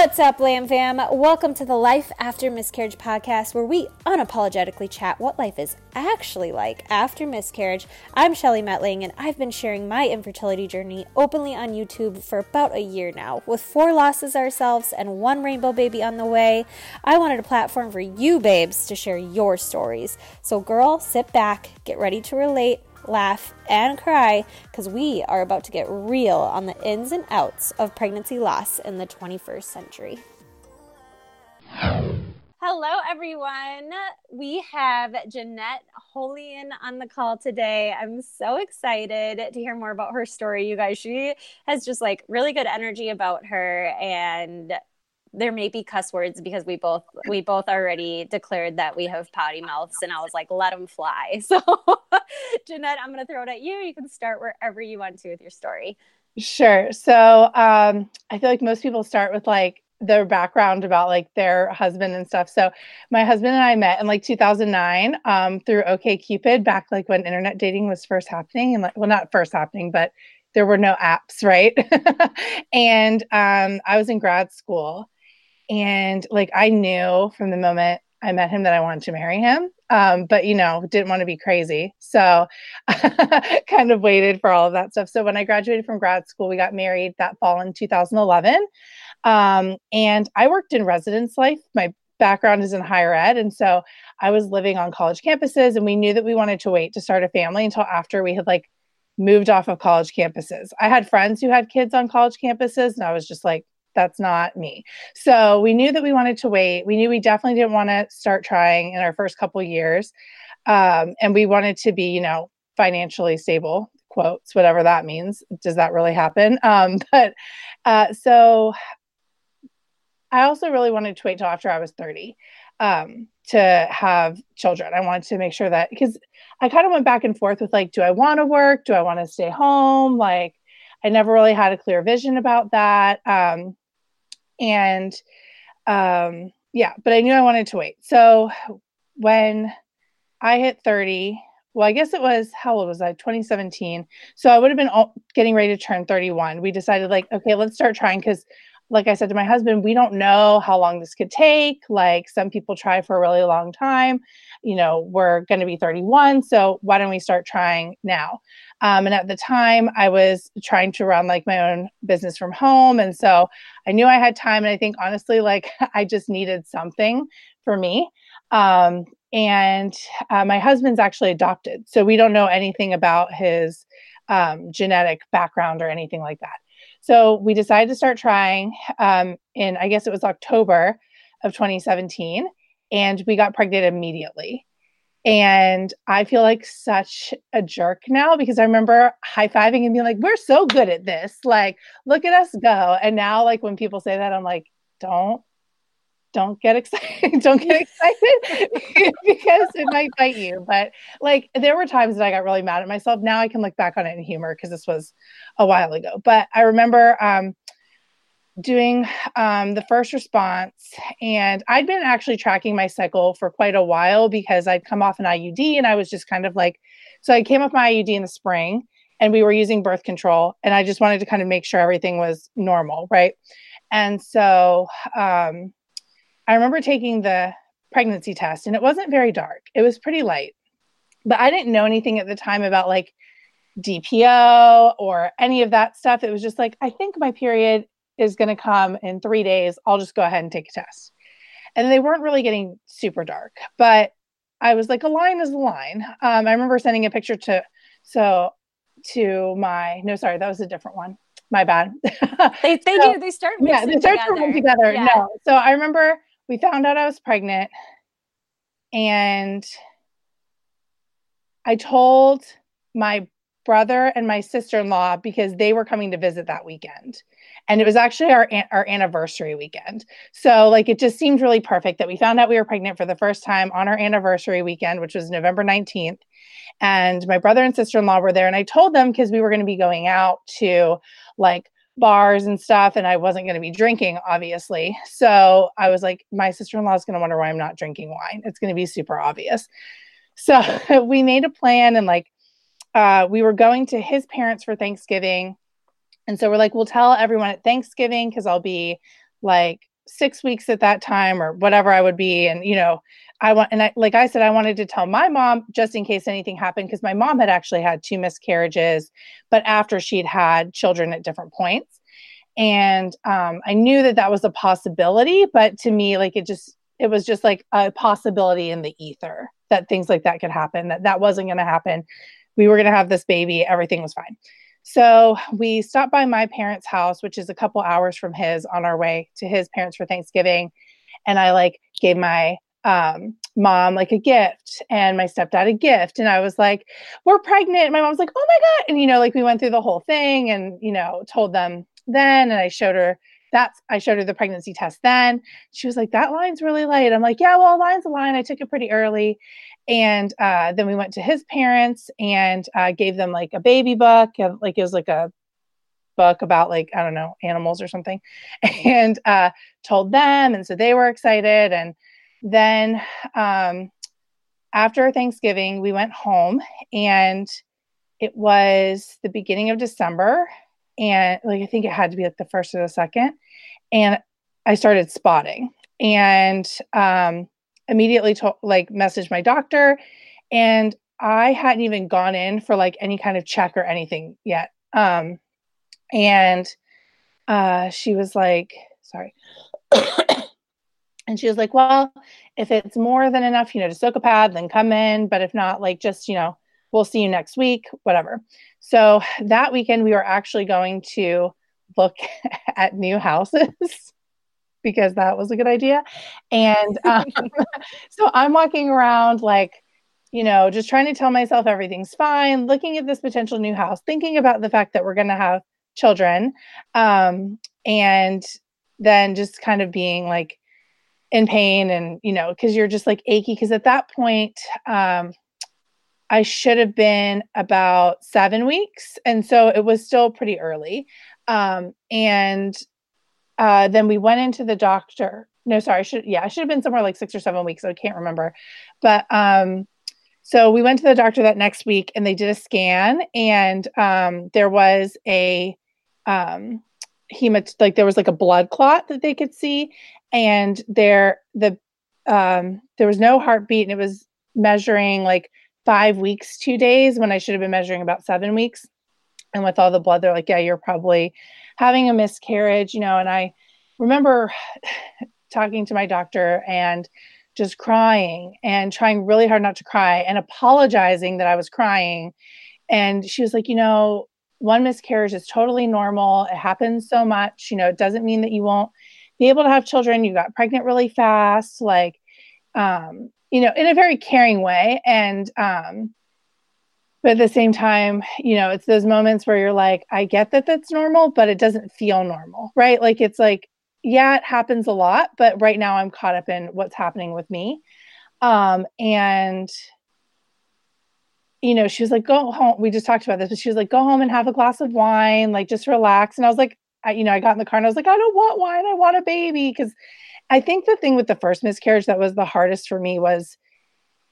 What's up, Lam Fam? Welcome to the Life After Miscarriage podcast, where we unapologetically chat what life is actually like after miscarriage. I'm Shelly Mettling, and I've been sharing my infertility journey openly on YouTube for about a year now. With four losses ourselves and one rainbow baby on the way, I wanted a platform for you babes to share your stories. So, girl, sit back, get ready to relate laugh, and cry because we are about to get real on the ins and outs of pregnancy loss in the 21st century. Hello, everyone. We have Jeannette Holian on the call today. I'm so excited to hear more about her story, you guys. She has just like really good energy about her and there may be cuss words because we both we both already declared that we have potty mouths and i was like let them fly. So jeannette i'm going to throw it at you. You can start wherever you want to with your story. Sure. So um, i feel like most people start with like their background about like their husband and stuff. So my husband and i met in like 2009 um, through OkCupid back like when internet dating was first happening and like well not first happening but there were no apps right? And um, i was in grad school and like I knew from the moment I met him that I wanted to marry him. Um, but you know, didn't want to be crazy. So kind of waited for all of that stuff. So when I graduated from grad school, we got married that fall in 2011. Um, and I worked in residence life. My background is in higher ed. And so I was living on college campuses and we knew that we wanted to wait to start a family until after we had like moved off of college campuses. I had friends who had kids on college campuses and I was just like, that's not me. So we knew that we wanted to wait. We knew we definitely didn't want to start trying in our first couple years. Um, and we wanted to be, you know, financially stable, quotes, whatever that means. Does that really happen? Um, but uh, so I also really wanted to wait till after I was 30 um, to have children. I wanted to make sure that because I kind of went back and forth with like, do I want to work? Do I want to stay home? Like, I never really had a clear vision about that. Um, and um, yeah, but I knew I wanted to wait. So when I hit 30, well, I guess it was how old was I? 2017. So I would have been all, getting ready to turn 31. We decided, like, okay, let's start trying because like I said to my husband, we don't know how long this could take. Like some people try for a really long time. You know, we're going to be 31. So why don't we start trying now? Um, and at the time, I was trying to run like my own business from home. And so I knew I had time. And I think honestly, like I just needed something for me. Um, and uh, my husband's actually adopted. So we don't know anything about his um, genetic background or anything like that. So we decided to start trying um, in, I guess it was October of 2017, and we got pregnant immediately. And I feel like such a jerk now because I remember high fiving and being like, we're so good at this. Like, look at us go. And now, like, when people say that, I'm like, don't don't get excited don't get excited because it might bite you. But like there were times that i got really mad at myself. Now i can look back on it in humor because this was a while ago. But i remember um, doing um, the first response and i'd been actually tracking my cycle for quite a while because i'd come off an iud and i was just kind of like so i came off my iud in the spring and we were using birth control and i just wanted to kind of make sure everything was normal right? And so um, I remember taking the pregnancy test and it wasn't very dark. It was pretty light. But I didn't know anything at the time about like DPO or any of that stuff. It was just like, I think my period is going to come in three days. I'll just go ahead and take a test. And they weren't really getting super dark, but I was like, a line is a line. Um, I remember sending a picture to, so to my, no, sorry, that was a different one. My bad. they they so, do. They start yeah, they start together. together. Yeah. No, so I remember we found out I was pregnant and I told my brother and my sister-in-law because they were coming to visit that weekend. And it was actually our our anniversary weekend. So like it just seemed really perfect that we found out we were pregnant for the first time on our anniversary weekend which was November 19th and my brother and sister-in-law were there and I told them because we were going to be going out to like bars and stuff and I wasn't going to be drinking obviously. So I was like my sister-in-law is going to wonder why I'm not drinking wine. It's going to be super obvious. So we made a plan and like uh, we were going to his parents for Thanksgiving. And so we're like we'll tell everyone at Thanksgiving cuz I'll be like six weeks at that time or whatever I would be. And, you know, I want, and I, like I said, I wanted to tell my mom just in case anything happened because my mom had actually had two miscarriages, but after she'd had children at different points. And um, I knew that that was a possibility, but to me, like it just, it was just like a possibility in the ether that things like that could happen, that that wasn't going to happen. We were going to have this baby, everything was fine. So we stopped by my parents' house, which is a couple hours from his, on our way to his parents for Thanksgiving. And I like gave my um, mom like a gift and my stepdad a gift. And I was like, we're pregnant. And my mom's like, oh my God. And, you know, like we went through the whole thing and, you know, told them then. And I showed her that's I showed her the pregnancy test then. She was like, that line's really light. I'm like, yeah, well, line's a line. I took it pretty early. And uh, then we went to his parents and uh, gave them like a baby book. And, like it was like a book about like, I don't know, animals or something. And uh, told them. And so they were excited. And then um, after Thanksgiving, we went home and it was the beginning of December and like I think it had to be like the first or the second, and I started spotting and um, immediately to- like messaged my doctor, and I hadn't even gone in for like any kind of check or anything yet. Um, and uh, she was like, sorry. And she was like, well, if it's more than enough, you know, to soak a pad, then come in. But if not, like just, you know, we'll see you next week, whatever. So that weekend, we were actually going to look at new houses because that was a good idea. And um, so I'm walking around like, you know, just trying to tell myself everything's fine, looking at this potential new house, thinking about the fact that we're going to have children. Um, and then just kind of being like in pain and, you know, because you're just like achy. Because at that point, um, I should have been about seven weeks. And so it was still pretty early. Um, and uh, then we went into the doctor. No, sorry, I should yeah, I should have been somewhere like six or seven weeks. I can't remember. But um, so we went to the doctor that next week and they did a scan and um, there was a um hemat like there was like a blood clot that they could see and there the um there was no heartbeat and it was measuring like five weeks, two days when I should have been measuring about seven weeks. And with all the blood, they're like, yeah, you're probably having a miscarriage, you know. And I remember talking to my doctor and just crying and trying really hard not to cry and apologizing that I was crying. And she was like, you know, one miscarriage is totally normal. It happens so much. You know, it doesn't mean that you won't be able to have children. You got pregnant really fast. Like, um, you know, in a very caring way. And, um, but at the same time, you know, it's those moments where you're like, I get that that's normal, but it doesn't feel normal, right? Like, it's like, yeah, it happens a lot, but right now I'm caught up in what's happening with me. Um, and, you know, she was like, go home. We just talked about this, but she was like, go home and have a glass of wine, like just relax. And I was like, I, you know, I got in the car and I was like, I don't want wine. I want a baby. Cause I think the thing with the first miscarriage that was the hardest for me was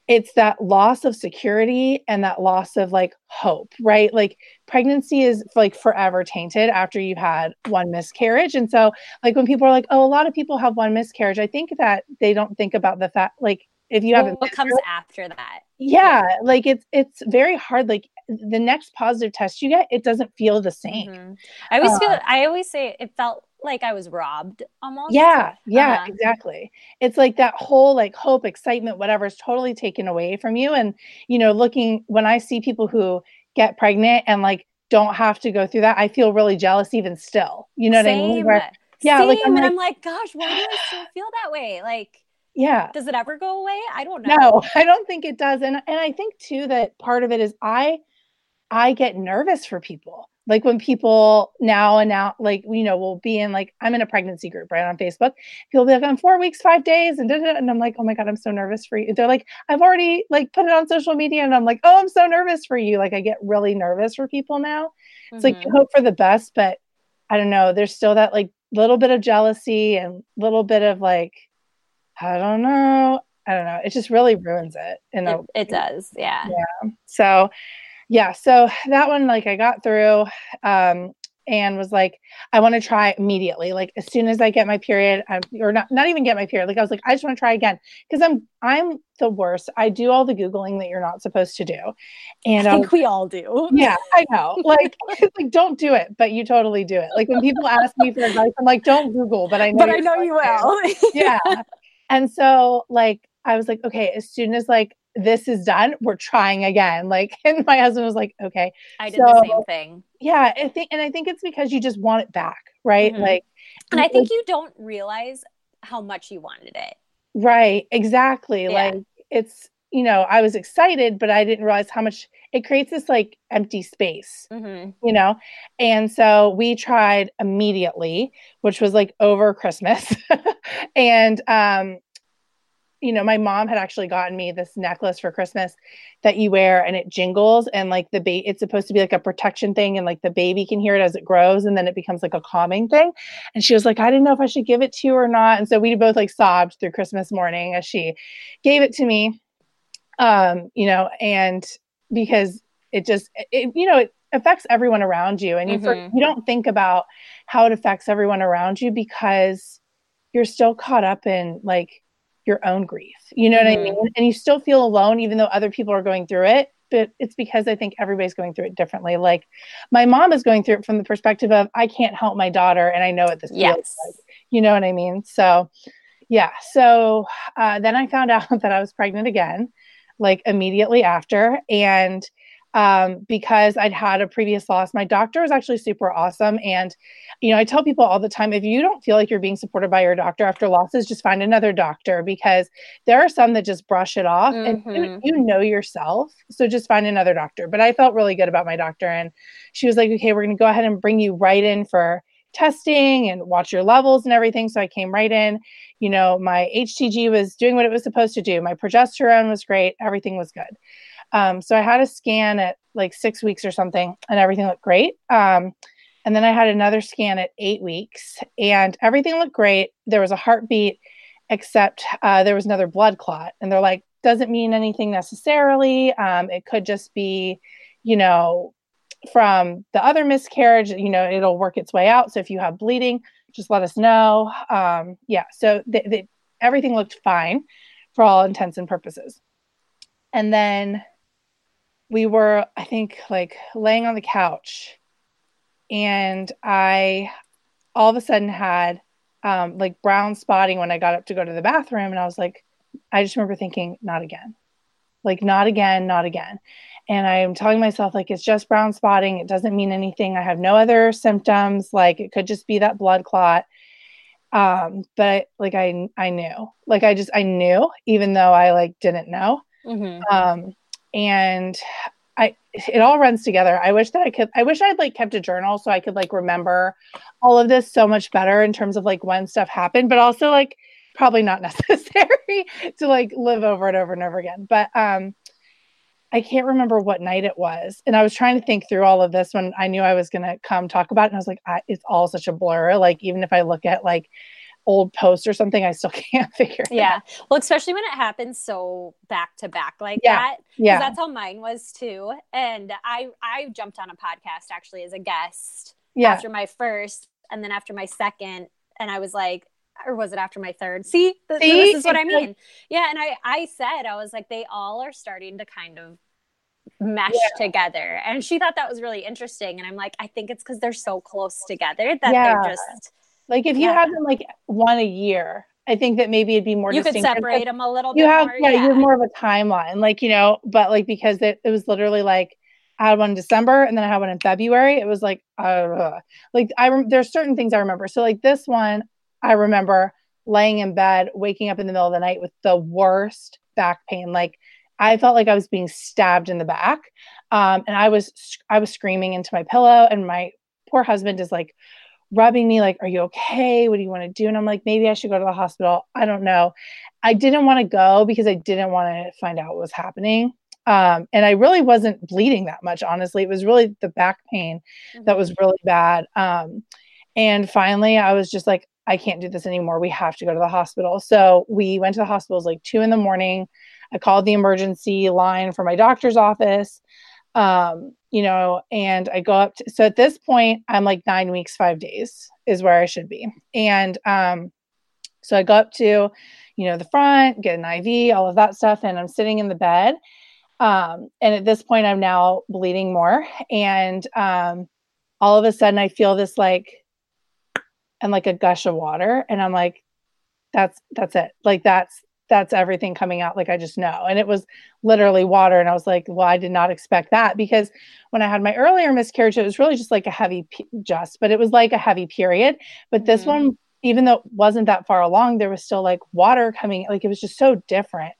it's that loss of security and that loss of like hope, right? Like pregnancy is like forever tainted after you've had one miscarriage. And so like when people are like, oh, a lot of people have one miscarriage, I think that they don't think about the fact like if you well, have what comes after that. Yeah, like it's it's very hard. Like the next positive test you get, it doesn't feel the same. Mm-hmm. I always uh, feel I always say it felt like I was robbed almost. Yeah, yeah, uh-huh. exactly. It's like that whole like hope, excitement, whatever is totally taken away from you. And you know, looking when I see people who get pregnant and like don't have to go through that, I feel really jealous even still. You know Same. what I mean? Where, yeah, Same. like I'm, like I'm like, gosh, why do I still feel that way? Like yeah. Does it ever go away? I don't know. No, I don't think it does. And and I think too that part of it is I I get nervous for people. Like when people now and now, like, you know, will be in like, I'm in a pregnancy group, right, on Facebook. People be like, I'm four weeks, five days, and and I'm like, oh my God, I'm so nervous for you. They're like, I've already like put it on social media, and I'm like, oh, I'm so nervous for you. Like, I get really nervous for people now. It's mm-hmm. like you hope for the best, but I don't know. There's still that like little bit of jealousy and little bit of like, I don't know. I don't know. It just really ruins it. In it, it does. Yeah. Yeah. So yeah so that one like i got through um and was like, I want to try immediately. Like as soon as I get my period, I'm, or not not even get my period. Like I was like, I just want to try again because I'm I'm the worst. I do all the googling that you're not supposed to do, and I think um, we all do. Yeah, I know. Like like don't do it, but you totally do it. Like when people ask me for advice, I'm like, don't Google, but I know. But I know you will. yeah, and so like I was like, okay, as soon as like this is done, we're trying again. Like, and my husband was like, okay. I did so, the same thing. Yeah. I think, and I think it's because you just want it back. Right. Mm-hmm. Like, and I think you don't realize how much you wanted it. Right. Exactly. Yeah. Like, it's, you know, I was excited, but I didn't realize how much it creates this like empty space, mm-hmm. you know? And so we tried immediately, which was like over Christmas. and um, you know, my mom had actually gotten me this necklace for Christmas that you wear and it jingles and like the baby it's supposed to be like a protection thing and like the baby can hear it as it grows and then it becomes like a calming thing. And she was like, I didn't know if I should give it to you or not. And so we both like sobbed through Christmas morning as she gave it to me. Um, you know, and because it just it, you know, it affects everyone around you and you mm-hmm. for, you don't think about how it affects everyone around you because you're still caught up in like your own grief. You know mm-hmm. what I mm-hmm. mean? And you still feel alone, even though other people are going through it. But it's because I think everybody's going through it differently. Like my mom is going through it from the perspective of I can't help my daughter, and I know what this yes. feels like. You know what I mean? So, yeah. So uh, then I found out that I was pregnant again, like immediately after, and um, because I'd had a previous loss. My doctor was actually super awesome. And, you know, I tell people all the time if you don't feel like you're being supported by your doctor after losses, just find another doctor because there are some that just brush it off mm-hmm. and you, mm-hmm. you know yourself. So just find another doctor. But I felt really good about my doctor. And she was like, okay, we're going to go ahead and bring you right in for testing and watch your levels and everything. So I came right in. You know, my HCG was doing what it was supposed to do. My progesterone was great. Everything was good. Um, so I had a scan at like six weeks or something, and everything looked great. Um, and then I had another scan at eight weeks, and everything looked great. There was a heartbeat, except uh, there was another blood clot. And they're like, doesn't mean anything necessarily. Um, it could just be, you know, from the other miscarriage, you know, it'll work its way out. So if you have bleeding, just let us know. Um, yeah. So th- th- everything looked fine for all intents and purposes. And then we were, I think, like laying on the couch, and I all of a sudden had um, like brown spotting when I got up to go to the bathroom, and I was like, I just remember thinking, not again, like not again, not again. And I am telling myself like it's just brown spotting. It doesn't mean anything. I have no other symptoms. Like it could just be that blood clot. Um, but like I I knew, like I just I knew, even though I like didn't know. Mm-hmm. Um, and I it all runs together. I wish that I could I wish I'd like kept a journal so I could like remember all of this so much better in terms of like when stuff happened, but also like probably not necessary to like live over and over and over again. But um I can't remember what night it was. And I was trying to think through all of this when I knew I was going to come talk about it. And I was like, I, it's all such a blur. Like, even if I look at like old posts or something, I still can't figure it yeah. out. yeah. Well, especially when it happens so back to back like yeah. that. Yeah. That's how mine was too. And I I jumped on a podcast actually as a guest yeah. after my first and then after my second. And I was like, or was it after my third? See, th- See? this is what I mean. Yeah. And I I said, I was like, they all are starting to kind of mesh yeah. together. And she thought that was really interesting. And I'm like, I think it's because they're so close together that yeah. they're just like if you yeah. have them like one a year, I think that maybe it'd be more. You could separate them a little. You have, more, yeah, yeah, you have more of a timeline, like you know, but like because it, it was literally like I had one in December and then I had one in February. It was like, uh, like I rem- there's certain things I remember. So like this one, I remember laying in bed, waking up in the middle of the night with the worst back pain. Like I felt like I was being stabbed in the back, um, and I was I was screaming into my pillow, and my poor husband is like rubbing me like, Are you okay? What do you want to do? And I'm like, Maybe I should go to the hospital. I don't know. I didn't want to go because I didn't want to find out what was happening. Um, and I really wasn't bleeding that much, honestly. It was really the back pain mm-hmm. that was mm-hmm. really bad. Um, and finally, I was just like, I can't do this anymore. We have to go to the hospital. So we went to the hospital. It was like two in the morning. I called the emergency line for my doctor's office. Um, you know, and I go up to, so at this point, I'm like nine weeks, five days is where I should be. And um, so I go up to, you know, the front, get an IV, all of that stuff, and I'm sitting in the bed. Um, and at this point, I'm now bleeding more. And um, all of a sudden, I feel this like, and like a gush of water. And I'm like, that's, that's it. Like, that's, that's everything coming out like i just know. And it was literally water and i was like well i did not expect that because when i had my earlier miscarriage it was really just like a heavy just but it was like a heavy period. But this mm-hmm. one even though it wasn't that far along there was still like water coming like it was just so different.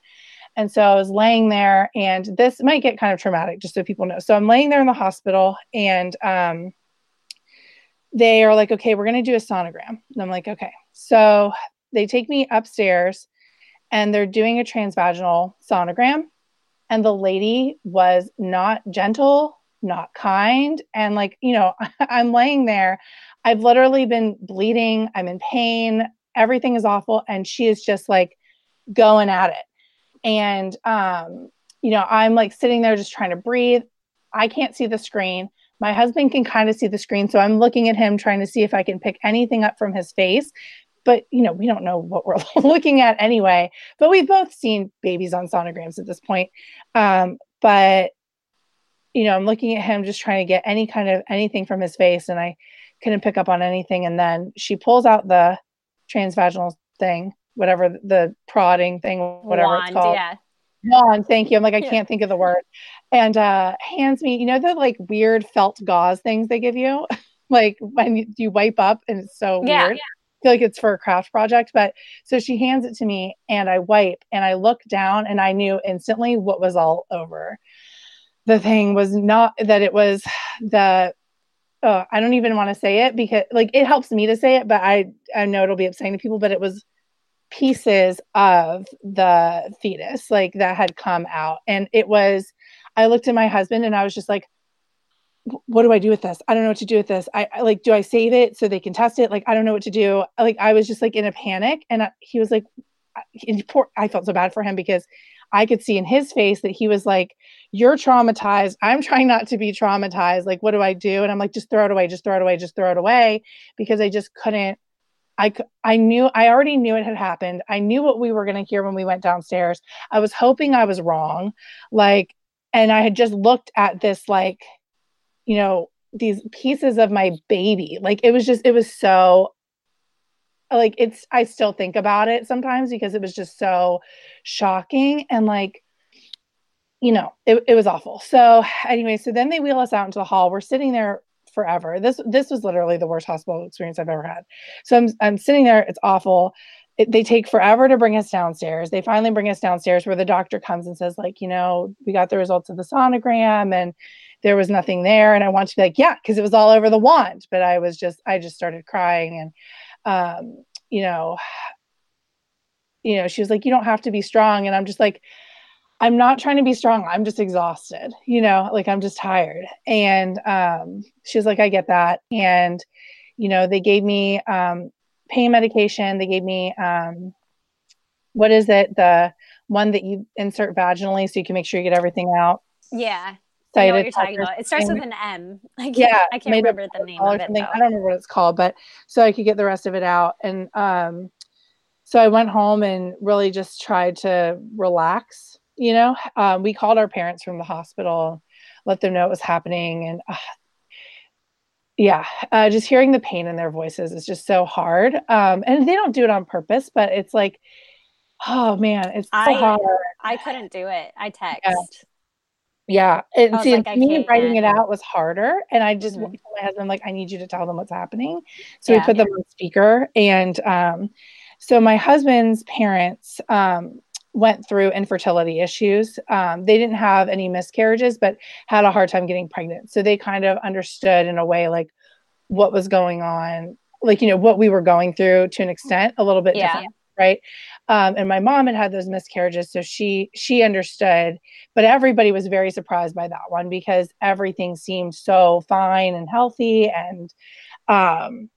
And so i was laying there and this might get kind of traumatic just so people know. So i'm laying there in the hospital and um they are like okay we're going to do a sonogram. And i'm like okay. So they take me upstairs and they're doing a transvaginal sonogram. And the lady was not gentle, not kind. And like, you know, I'm laying there. I've literally been bleeding. I'm in pain. Everything is awful. And she is just like going at it. And, um, you know, I'm like sitting there just trying to breathe. I can't see the screen. My husband can kind of see the screen. So I'm looking at him trying to see if I can pick anything up from his face but you know we don't know what we're looking at anyway but we've both seen babies on sonograms at this point um, but you know i'm looking at him just trying to get any kind of anything from his face and i couldn't pick up on anything and then she pulls out the transvaginal thing whatever the prodding thing whatever Wand, it's called yeah Wand, thank you. I'm like, I yeah. can't think of the word. And uh hands me, you know, the like weird felt gauze things they give you, like when you, you wipe up and it's so yeah, weird. Yeah feel like it's for a craft project. But so she hands it to me and I wipe and I look down and I knew instantly what was all over. The thing was not that it was the oh, I don't even want to say it because like it helps me to say it, but I I know it'll be upsetting to people, but it was pieces of the fetus like that had come out and it was I looked at my husband and I was just like what do I do with this? I don't know what to do with this. I, I, like, do I save it so they can test it? Like, I don't know what to do. Like, I was just like in a panic, and I, he was like, poor, I felt so bad for him because I could see in his face that he was like, "You're traumatized. I'm trying not to be traumatized. Like, what do I do?" And I'm like, "Just throw it away. Just throw it away. Just throw it away," because I just couldn't. I I knew I already knew it had happened. I knew what we were going to hear when we went downstairs. I was hoping I was wrong, like, and I had just looked at this like you know, these pieces of my baby. Like it was just, it was so like it's I still think about it sometimes because it was just so shocking and like you know it, it was awful. So anyway so then they wheel us out into the hall. We're sitting there forever. This this was literally the worst hospital experience i've ever had. So i'm, I'm sitting there. It's awful. It, they take forever to bring us downstairs. They finally bring us downstairs where the doctor comes and says like you know we got the results of the sonogram and there was nothing there and i wanted to be like yeah because it was all over the wand but i was just i just started crying and um, you know you know she was like you don't have to be strong and i'm just like i'm not trying to be strong i'm just exhausted you know like i'm just tired and um, she was like i get that and you know they gave me um, pain medication they gave me um, what is it the one that you insert vaginally so you can make sure you get everything out? Yeah I know what you're talking about. It starts with an M. I can't, yeah, I can't remember the name of it. I don't remember what it's called, but so I could get the rest of it out. And um, so I went home and really just tried to relax. You know, um, we called our parents from the hospital, let them know what was happening, and uh, yeah, uh, just hearing the pain in their voices is just so hard. Um, and they don't do it on purpose, but it's like, oh man, it's so I, hard. I couldn't do it. I text. Yeah yeah. And see, like, me writing it out was harder. And I just mm-hmm. my husband, like, I need you to tell them what's happening. So yeah. we put them on speaker. And um, so my husband's parents um, went through infertility issues. Um, they didn't have any miscarriages, but had a hard time getting pregnant. So they kind of understood in a way like what was going on, like, you know, what we were going through to an extent, a little bit yeah. different right um, and my mom had had those miscarriages so she she understood but everybody was very surprised by that one because everything seemed so fine and healthy and um,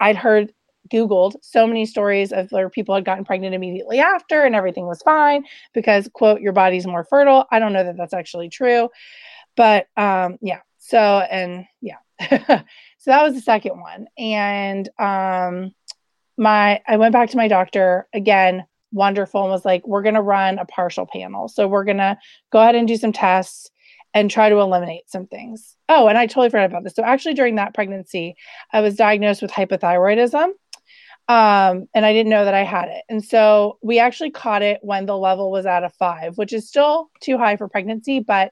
i'd heard googled so many stories of where people had gotten pregnant immediately after and everything was fine because quote your body's more fertile i don't know that that's actually true but um, yeah. So and yeah, so that was the second one, and um, my I went back to my doctor again. Wonderful, and was like, "We're gonna run a partial panel, so we're gonna go ahead and do some tests." and try to eliminate some things. Oh, and I totally forgot about this. So actually during that pregnancy, I was diagnosed with hypothyroidism. Um, and I didn't know that I had it. And so we actually caught it when the level was at a five, which is still too high for pregnancy, but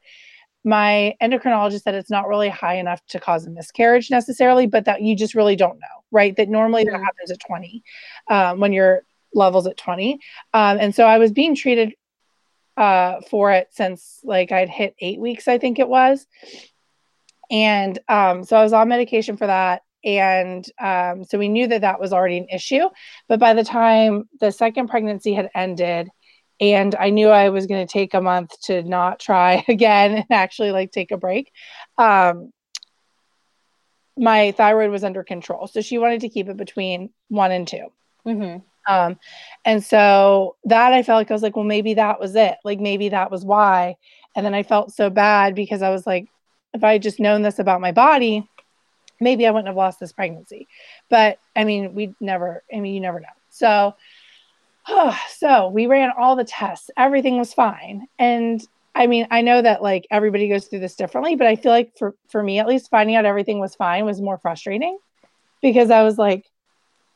my endocrinologist said it's not really high enough to cause a miscarriage necessarily, but that you just really don't know, right? That normally that happens at 20 um, when your level's at 20. Um, and so I was being treated uh, for it since like I'd hit eight weeks, I think it was. And um, so I was on medication for that. And um, so we knew that that was already an issue. But by the time the second pregnancy had ended, and I knew I was going to take a month to not try again and actually like take a break. Um, my thyroid was under control. So she wanted to keep it between one and 2 mm-hmm. Um, and so that I felt like I was like, well, maybe that was it. Like maybe that was why. And then I felt so bad because I was like, if I had just known this about my body, maybe I wouldn't have lost this pregnancy. But I mean, we never, I mean, you never know. So, so we ran all the tests. Everything was fine. And I mean, I know that like everybody goes through this differently, but I feel like for, for me, at least finding out everything was fine was more frustrating because I was like,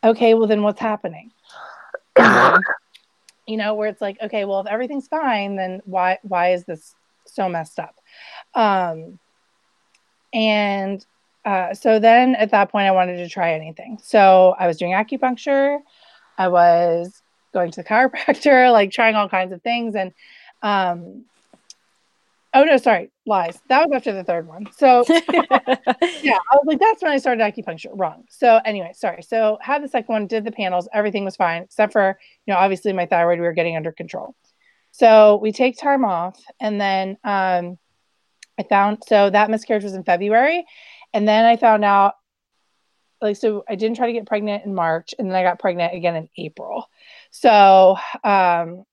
okay, well then what's happening? you know, where it's like, okay, well, if everything's fine, then why why is this so messed up? Um, and uh, so then at that point, I wanted to try anything. So I was doing acupuncture, I was going to the chiropractor, like trying all kinds of things, and um, Oh no, sorry, lies. That was after the third one. So yeah, I was like, that's when I started acupuncture. Wrong. So anyway, sorry. So had the second one, did the panels, everything was fine, except for, you know, obviously my thyroid we were getting under control. So we take time off and then um I found so that miscarriage was in February. And then I found out like so I didn't try to get pregnant in March and then I got pregnant again in April. So um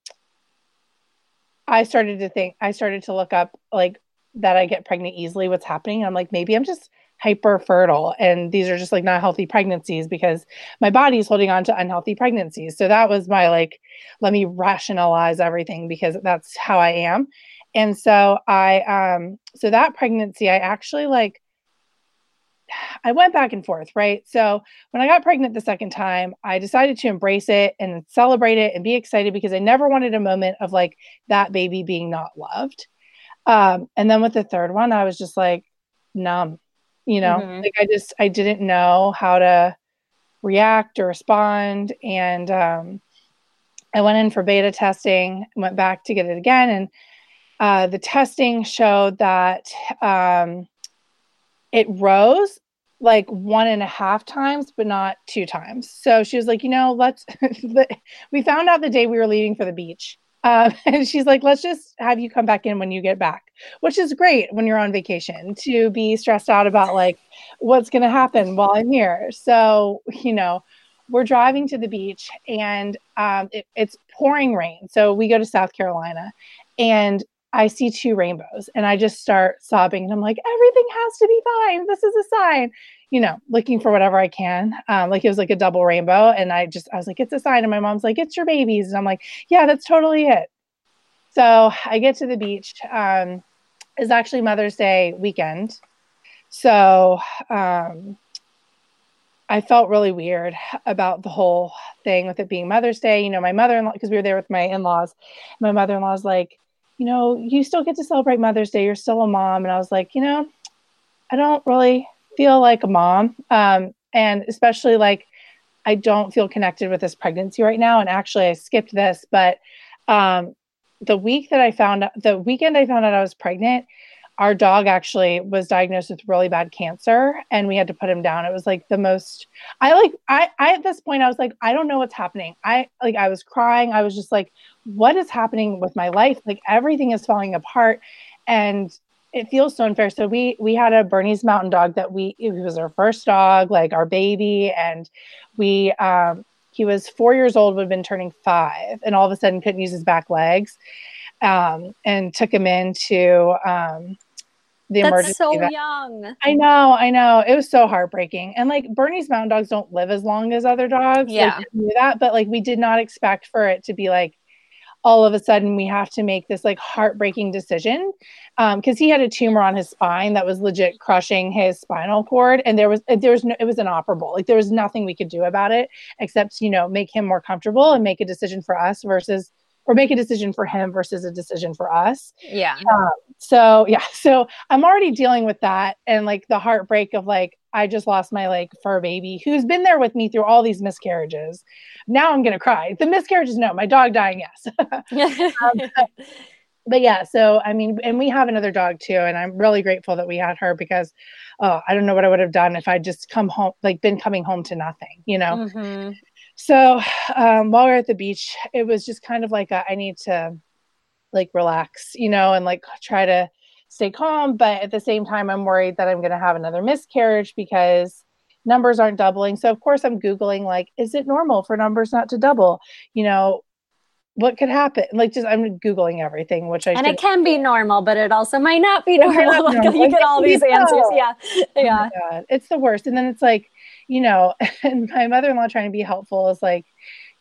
I started to think, I started to look up like that I get pregnant easily, what's happening. I'm like, maybe I'm just hyper fertile and these are just like not healthy pregnancies because my body's holding on to unhealthy pregnancies. So that was my like, let me rationalize everything because that's how I am. And so I, um, so that pregnancy, I actually like I went back and forth, right? So when I got pregnant the second time, I decided to embrace it and celebrate it and be excited because I never wanted a moment of like that baby being not loved. Um, and then with the third one, I was just like numb, you know, mm-hmm. like I just I didn't know how to react or respond. And um, I went in for beta testing, went back to get it again, and uh, the testing showed that. Um, it rose like one and a half times, but not two times. So she was like, you know, let's, we found out the day we were leaving for the beach. Um, and she's like, let's just have you come back in when you get back, which is great when you're on vacation to be stressed out about like what's going to happen while I'm here. So, you know, we're driving to the beach and um, it, it's pouring rain. So we go to South Carolina and I see two rainbows and I just start sobbing and I'm like, everything has to be fine. This is a sign, you know, looking for whatever I can. Um, like it was like a double rainbow. And I just, I was like, it's a sign. And my mom's like, it's your babies. And I'm like, yeah, that's totally it. So I get to the beach. Um, it's actually Mother's Day weekend. So um, I felt really weird about the whole thing with it being Mother's Day. You know, my mother in law, because we were there with my in laws, my mother in law's like, you know, you still get to celebrate Mother's Day. You're still a mom. And I was like, you know, I don't really feel like a mom. Um, and especially like, I don't feel connected with this pregnancy right now. And actually, I skipped this, but um, the week that I found out, the weekend I found out I was pregnant, our dog actually was diagnosed with really bad cancer and we had to put him down. It was like the most I like I I at this point I was like I don't know what's happening. I like I was crying. I was just like what is happening with my life? Like everything is falling apart and it feels so unfair. So we we had a Bernese mountain dog that we it was our first dog, like our baby and we um he was 4 years old, would have been turning 5 and all of a sudden couldn't use his back legs. Um, and took him into um, the That's emergency. so vet. young. I know, I know. It was so heartbreaking. And like Bernese mountain dogs don't live as long as other dogs. Yeah. Like, knew that, but like we did not expect for it to be like all of a sudden we have to make this like heartbreaking decision. Um, because he had a tumor on his spine that was legit crushing his spinal cord. And there was there was no it was inoperable. Like there was nothing we could do about it except, you know, make him more comfortable and make a decision for us versus or make a decision for him versus a decision for us. Yeah. Um, so yeah, so I'm already dealing with that and like the heartbreak of like I just lost my like fur baby who's been there with me through all these miscarriages. Now I'm gonna cry. The miscarriages, no. My dog dying, yes. but yeah, so I mean, and we have another dog too, and I'm really grateful that we had her because, oh, I don't know what I would have done if I just come home, like been coming home to nothing, you know. Mhm. So um, while we are at the beach, it was just kind of like a, I need to like relax, you know, and like try to stay calm. But at the same time, I'm worried that I'm going to have another miscarriage because numbers aren't doubling. So of course, I'm googling like, is it normal for numbers not to double? You know, what could happen? Like, just I'm googling everything, which I and it can be normal, but it also might not be normal. not normal. you get all these answers. Yeah. Oh Yeah. It's the worst. And then it's like, you know, and my mother-in-law trying to be helpful is like,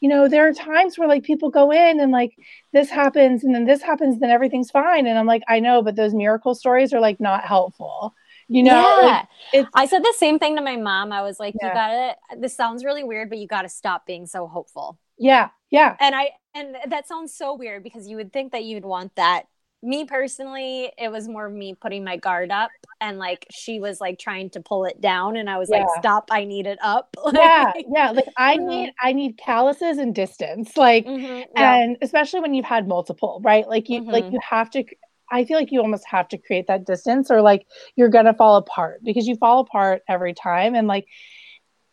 you know, there are times where like people go in and like this happens and then this happens, then everything's fine. And I'm like, I know, but those miracle stories are like not helpful. You know, yeah. like, I said the same thing to my mom. I was like, you gotta, this sounds really weird, but you gotta stop being so hopeful. yeah, yeah, And I, and that sounds so weird because you would think that you'd want that. Me personally, it was more me putting my guard up and like she was like trying to pull it down and I was like, stop, I need it up. yeah, yeah. Like I need I need calluses and distance. Like Mhm, yeah. and especially when you've had multiple right like you like Mhm. you have to i feel like you almost have to create that distance or like you're gonna fall apart because you fall apart every time and like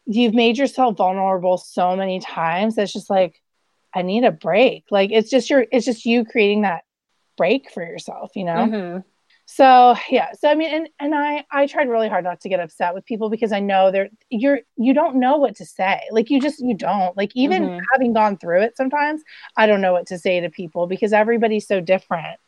you've made yourself vulnerable so many times it's just like i need a break like it's just your it's just you creating that break for yourself you know Mhm. so yeah so i mean and and i i tried really hard not to get upset with people because i know they're you're you don't know what to say like you just you don't like even Mhm. having gone through it sometimes i don't know what to say to people because everybody's so different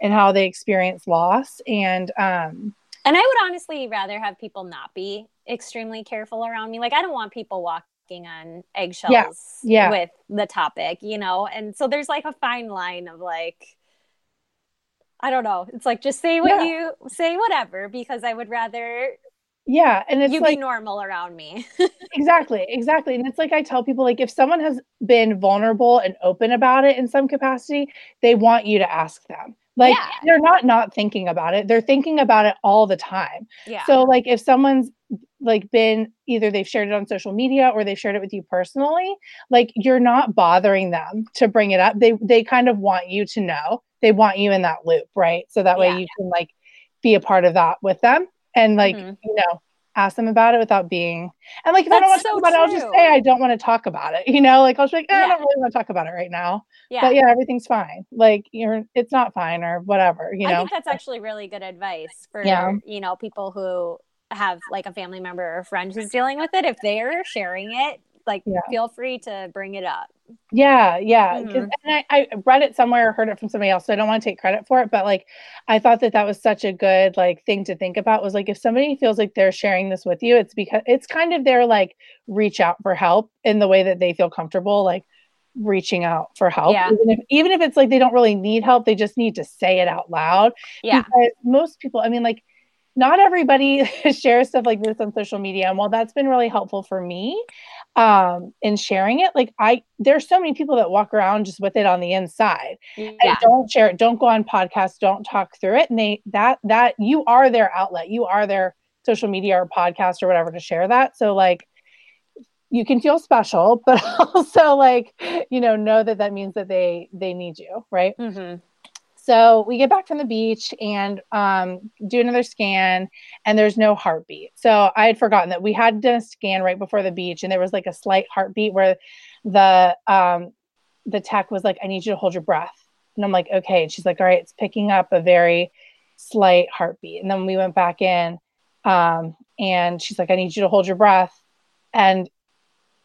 in how they experience loss and um And I would honestly rather have people not be extremely careful around me. Like I don't want people walking on eggshells yeah, yeah. with the topic, you know? And so there's like a fine line of like I don't know. It's like just say what Yeah. you say whatever because I would rather yeah and it's you like be normal around me. exactly exactly and it's like i tell people like if someone has been vulnerable and open about it in some capacity they want you to ask them like Yeah. they're not not thinking about it they're thinking about it all the time yeah. so like if someone's like been either they've shared it on social media or they've shared it with you personally like you're not bothering them to bring it up they they kind of want you to know they want you in that loop right so that way you can like be a part of that with them and like Mhm. you know ask them about it without being and like if I don't want That's to so talk about it, I'll just say I don't want to talk about it. You know, like I'll just be like, eh, I don't really want to talk about it right now. yeah. But yeah, everything's fine. Like you're it's not fine or whatever, you I know. think that's actually really good advice for Yeah. you know people who have like a family member or friend who's dealing with it. If they're sharing it, like Yeah. feel free to bring it up. Yeah, yeah. Mhm. and I, I read it somewhere or heard it from somebody else, so I don't want to take credit for it. But like, I thought that that was such a good like thing to think about. Was like if somebody feels like they're sharing this with you, it's because it's kind of their like reach out for help in the way that they feel comfortable, like reaching out for help. Yeah. Even if even if it's like they don't really need help, they just need to say it out loud. Yeah. Because most people, I mean, like. Not everybody shares stuff like this on social media, and while that's been really helpful for me, um in sharing it like i there's so many people that walk around just with it on the inside. And don't share it don't go on podcasts don't talk through it and they that that you are their outlet you are their social media or podcast or whatever to share that. So like you can feel special but also like you know know that that means that they they need you right? Hmm so we get back from the beach and um, do another scan, and there's no heartbeat. So I had forgotten that we had done a scan right before the beach, and there was like a slight heartbeat where the um, the tech was like, "I need you to hold your breath," and I'm like, "Okay." And she's like, "All right, it's picking up a very slight heartbeat." And then we went back in, um, and she's like, "I need you to hold your breath," and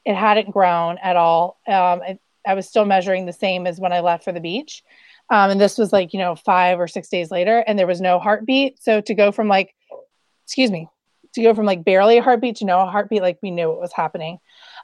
it hadn't grown at all. Um, it, I was still measuring the same as when I left for the beach. Um, and this was like, you know, five or six days later, and there was no heartbeat. So to go from like, excuse me, to go from like barely a heartbeat to no heartbeat, like we knew what was happening.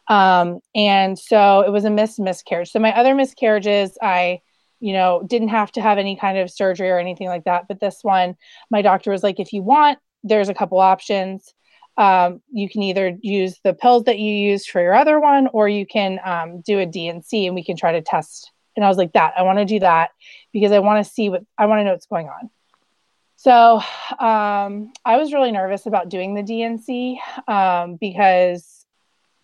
Um, and so it was a miss miscarriage. So my other miscarriages, I, you know, didn't have to have any kind of surgery or anything like that. But this one, my doctor was like, if you want, there's a couple options. Um, you can either use the pills that you used for your other one, or you can um, do a D&C and we can try to test. And I was like, that I want to do that because I want to see what I want to know what's going on. So um, I was really nervous about doing the D&C um, because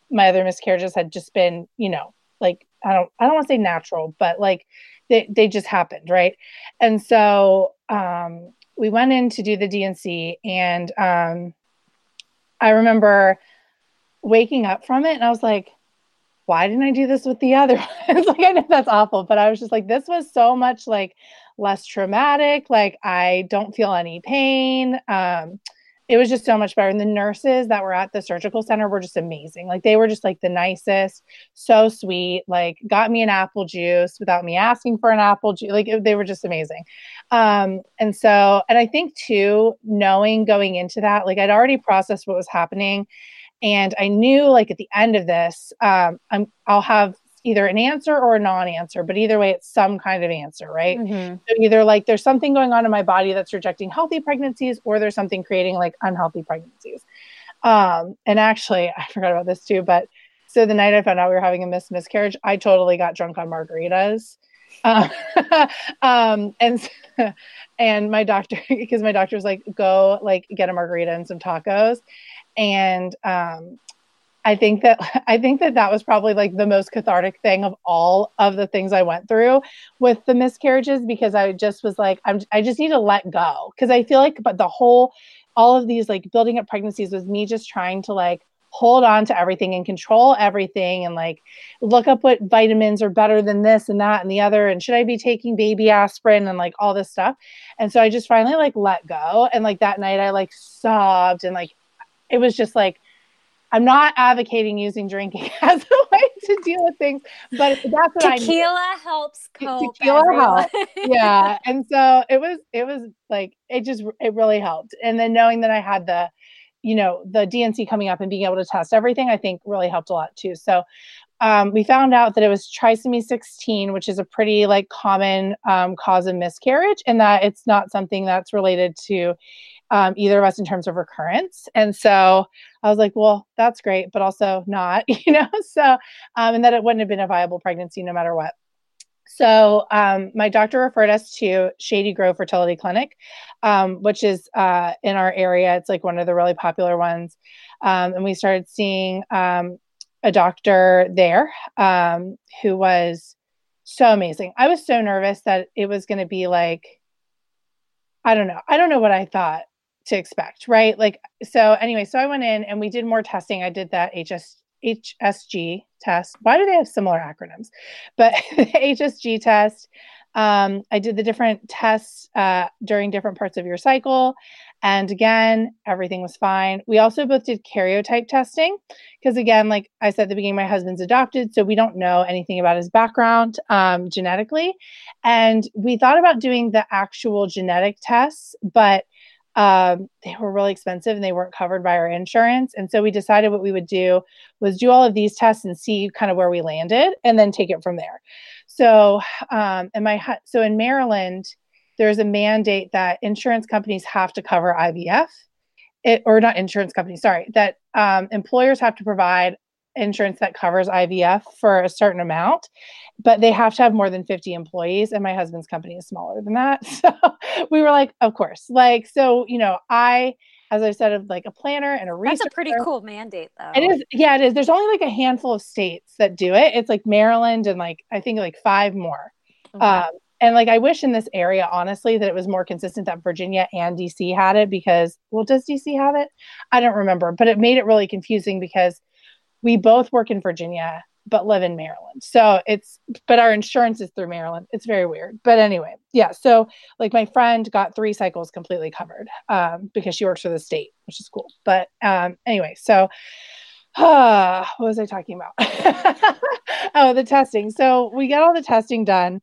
my other miscarriages had just been, you know, like I don't I don't want to say natural, but like they, they just happened right and so um, we went in to do the D&C and um, i remember waking up from it and i was like why didn't i do this with the other ones like i know that's awful but i was just like this was so much like less traumatic like i don't feel any pain um, it was just so much better. And the nurses that were at the surgical center were just amazing. Like they were just like the nicest, so sweet, like got me an apple juice without me asking for an apple juice. Like it, they were just amazing. Um, and so, and I think too, knowing going into that, like I'd already processed what was happening. And I knew like at the end of this, um, I'm, I'll have either an answer or a non-answer but either way it's some kind of answer right? Mm-hmm. so either like there's something going on in my body that's rejecting healthy pregnancies or there's something creating like unhealthy pregnancies. Um and actually i forgot about this too but so the night i found out we were having a miss miscarriage i totally got drunk on margaritas. Um, um and and my doctor because my doctor was like go like get a margarita and some tacos and um I think that I think that that was probably like the most cathartic thing of all of the things I went through with the miscarriages because I just was like I'm I just need to let go because I feel like but the whole all of these like building up pregnancies was me just trying to like hold on to everything and control everything and like look up what vitamins are better than this and that and the other and should I be taking baby aspirin and like all this stuff. And so I just finally like let go and like that night I like sobbed and like it was just like I'm not advocating using drinking as a way to deal with things, but that's what tequila helps cope. Tequila helps. yeah, and so it was it was like it just it really helped. And then knowing that I had the, you know, the D&C coming up and being able to test everything, I think really helped a lot too. So um, we found out that it was trisomy 16, which is a pretty like common um, cause of miscarriage, and that it's not something that's related to um, either of us in terms of recurrence. And so I was like, well, that's great, but also not, you know? So, um, and that it wouldn't have been a viable pregnancy no matter what. So, um, my doctor referred us to Shady Grove Fertility Clinic, um, which is uh, in our area. It's like one of the really popular ones. Um, and we started seeing um, a doctor there who was so amazing. I was so nervous that it was going to be like, I don't know. I don't know what I thought to expect, right? Like, so anyway, so I went in and we did more testing. I did that HS, HSG test. Why do they have similar acronyms? But the HSG test. Um, I did the different tests uh, during different parts of your cycle. And again, everything was fine. We also both did karyotype testing because, again, like I said at the beginning, my husband's adopted, so we don't know anything about his background um, genetically. And we thought about doing the actual genetic tests, but um, they were really expensive and they weren't covered by our insurance. And so we decided what we would do was do all of these tests and see kind of where we landed and then take it from there. So, um, and my, so in Maryland, there's a mandate that insurance companies have to cover IVF. It, or not insurance companies, sorry, that um, employers have to provide insurance that covers IVF for a certain amount, but they have to have more than 50 employees. And my husband's company is smaller than that. So we were like, of course. Like, so, you know, I, as I said, of like a planner and a researcher. That's a pretty cool mandate, though. It is. Yeah, it is. There's only like a handful of states that do it. It's like Maryland and like, I think like five more. Mm-hmm. Um, and like, I wish in this area, honestly, that it was more consistent that Virginia and DC had it because, well, does DC have it? I don't remember, but it made it really confusing because we both work in Virginia but live in Maryland. So it's but our insurance is through Maryland. It's very weird. But anyway, yeah. So like my friend got three cycles completely covered um, because she works for the state, which is cool. But um, anyway, so uh, what was I talking about? oh, the testing. So we got all the testing done.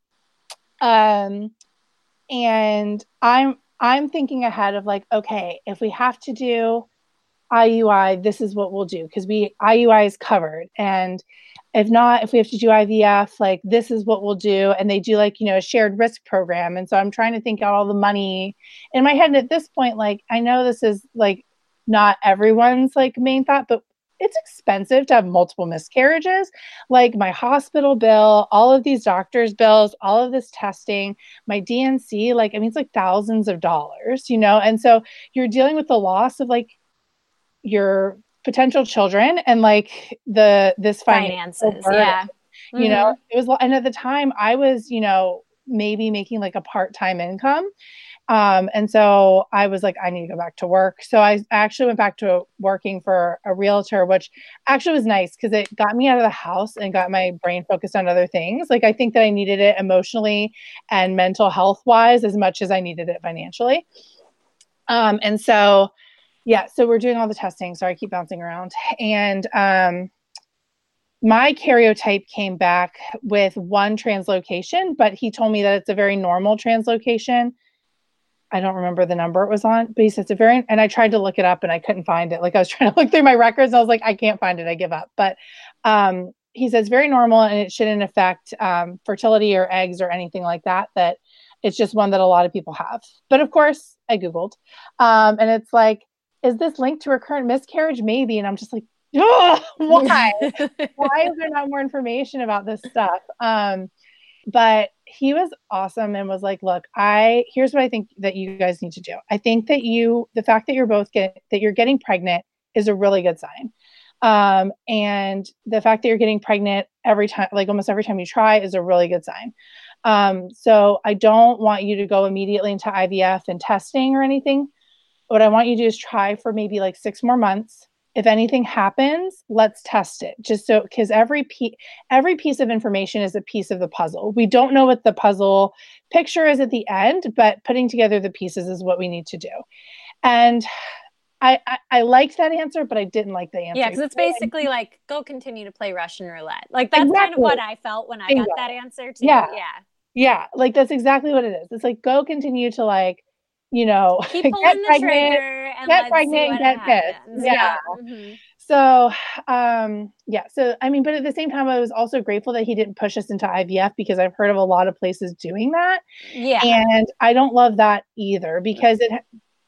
Um, and I'm I'm thinking ahead of like, okay, if we have to do IUI, this is what we'll do because we IUI is covered. And if not, if we have to do IVF, like this is what we'll do. And they do like, you know, a shared risk program. And so I'm trying to think out all the money in my head. And at this point, like I know this is like not everyone's like main thought, but it's expensive to have multiple miscarriages like my hospital bill all of these doctors bills all of this testing my dnc like i mean it's like thousands of dollars you know and so you're dealing with the loss of like your potential children and like the this finances yeah you mm-hmm. know it was and at the time i was you know maybe making like a part-time income um, and so I was like, I need to go back to work. So I actually went back to working for a realtor, which actually was nice because it got me out of the house and got my brain focused on other things. Like I think that I needed it emotionally and mental health wise as much as I needed it financially. Um, and so, yeah, so we're doing all the testing. Sorry, I keep bouncing around. And um, my karyotype came back with one translocation, but he told me that it's a very normal translocation I don't remember the number it was on, but he said it's a very, and I tried to look it up and I couldn't find it. Like I was trying to look through my records and I was like, I can't find it. I give up. But um, he says very normal and it shouldn't affect um, fertility or eggs or anything like that. That it's just one that a lot of people have. But of course, I Googled um, and it's like, is this linked to recurrent miscarriage? Maybe. And I'm just like, why? why is there not more information about this stuff? Um, but he was awesome and was like look i here's what i think that you guys need to do i think that you the fact that you're both get that you're getting pregnant is a really good sign um, and the fact that you're getting pregnant every time like almost every time you try is a really good sign um, so i don't want you to go immediately into ivf and testing or anything what i want you to do is try for maybe like six more months if anything happens let's test it just so because every piece every piece of information is a piece of the puzzle we don't know what the puzzle picture is at the end but putting together the pieces is what we need to do and I, I, I liked that answer, but I didn't like the answer. Yeah, because it's basically like go continue to play Russian roulette. Like that's exactly. kind of what I felt when I got that answer too. Yeah, yeah, yeah. Like that's exactly what it is. It's like go continue to like you know, keep pulling the trigger and get pregnant, get this. Yeah. yeah. Mm-hmm. So, um, yeah. So, I mean, but at the same time, I was also grateful that he didn't push us into IVF because I've heard of a lot of places doing that. Yeah. And I don't love that either because it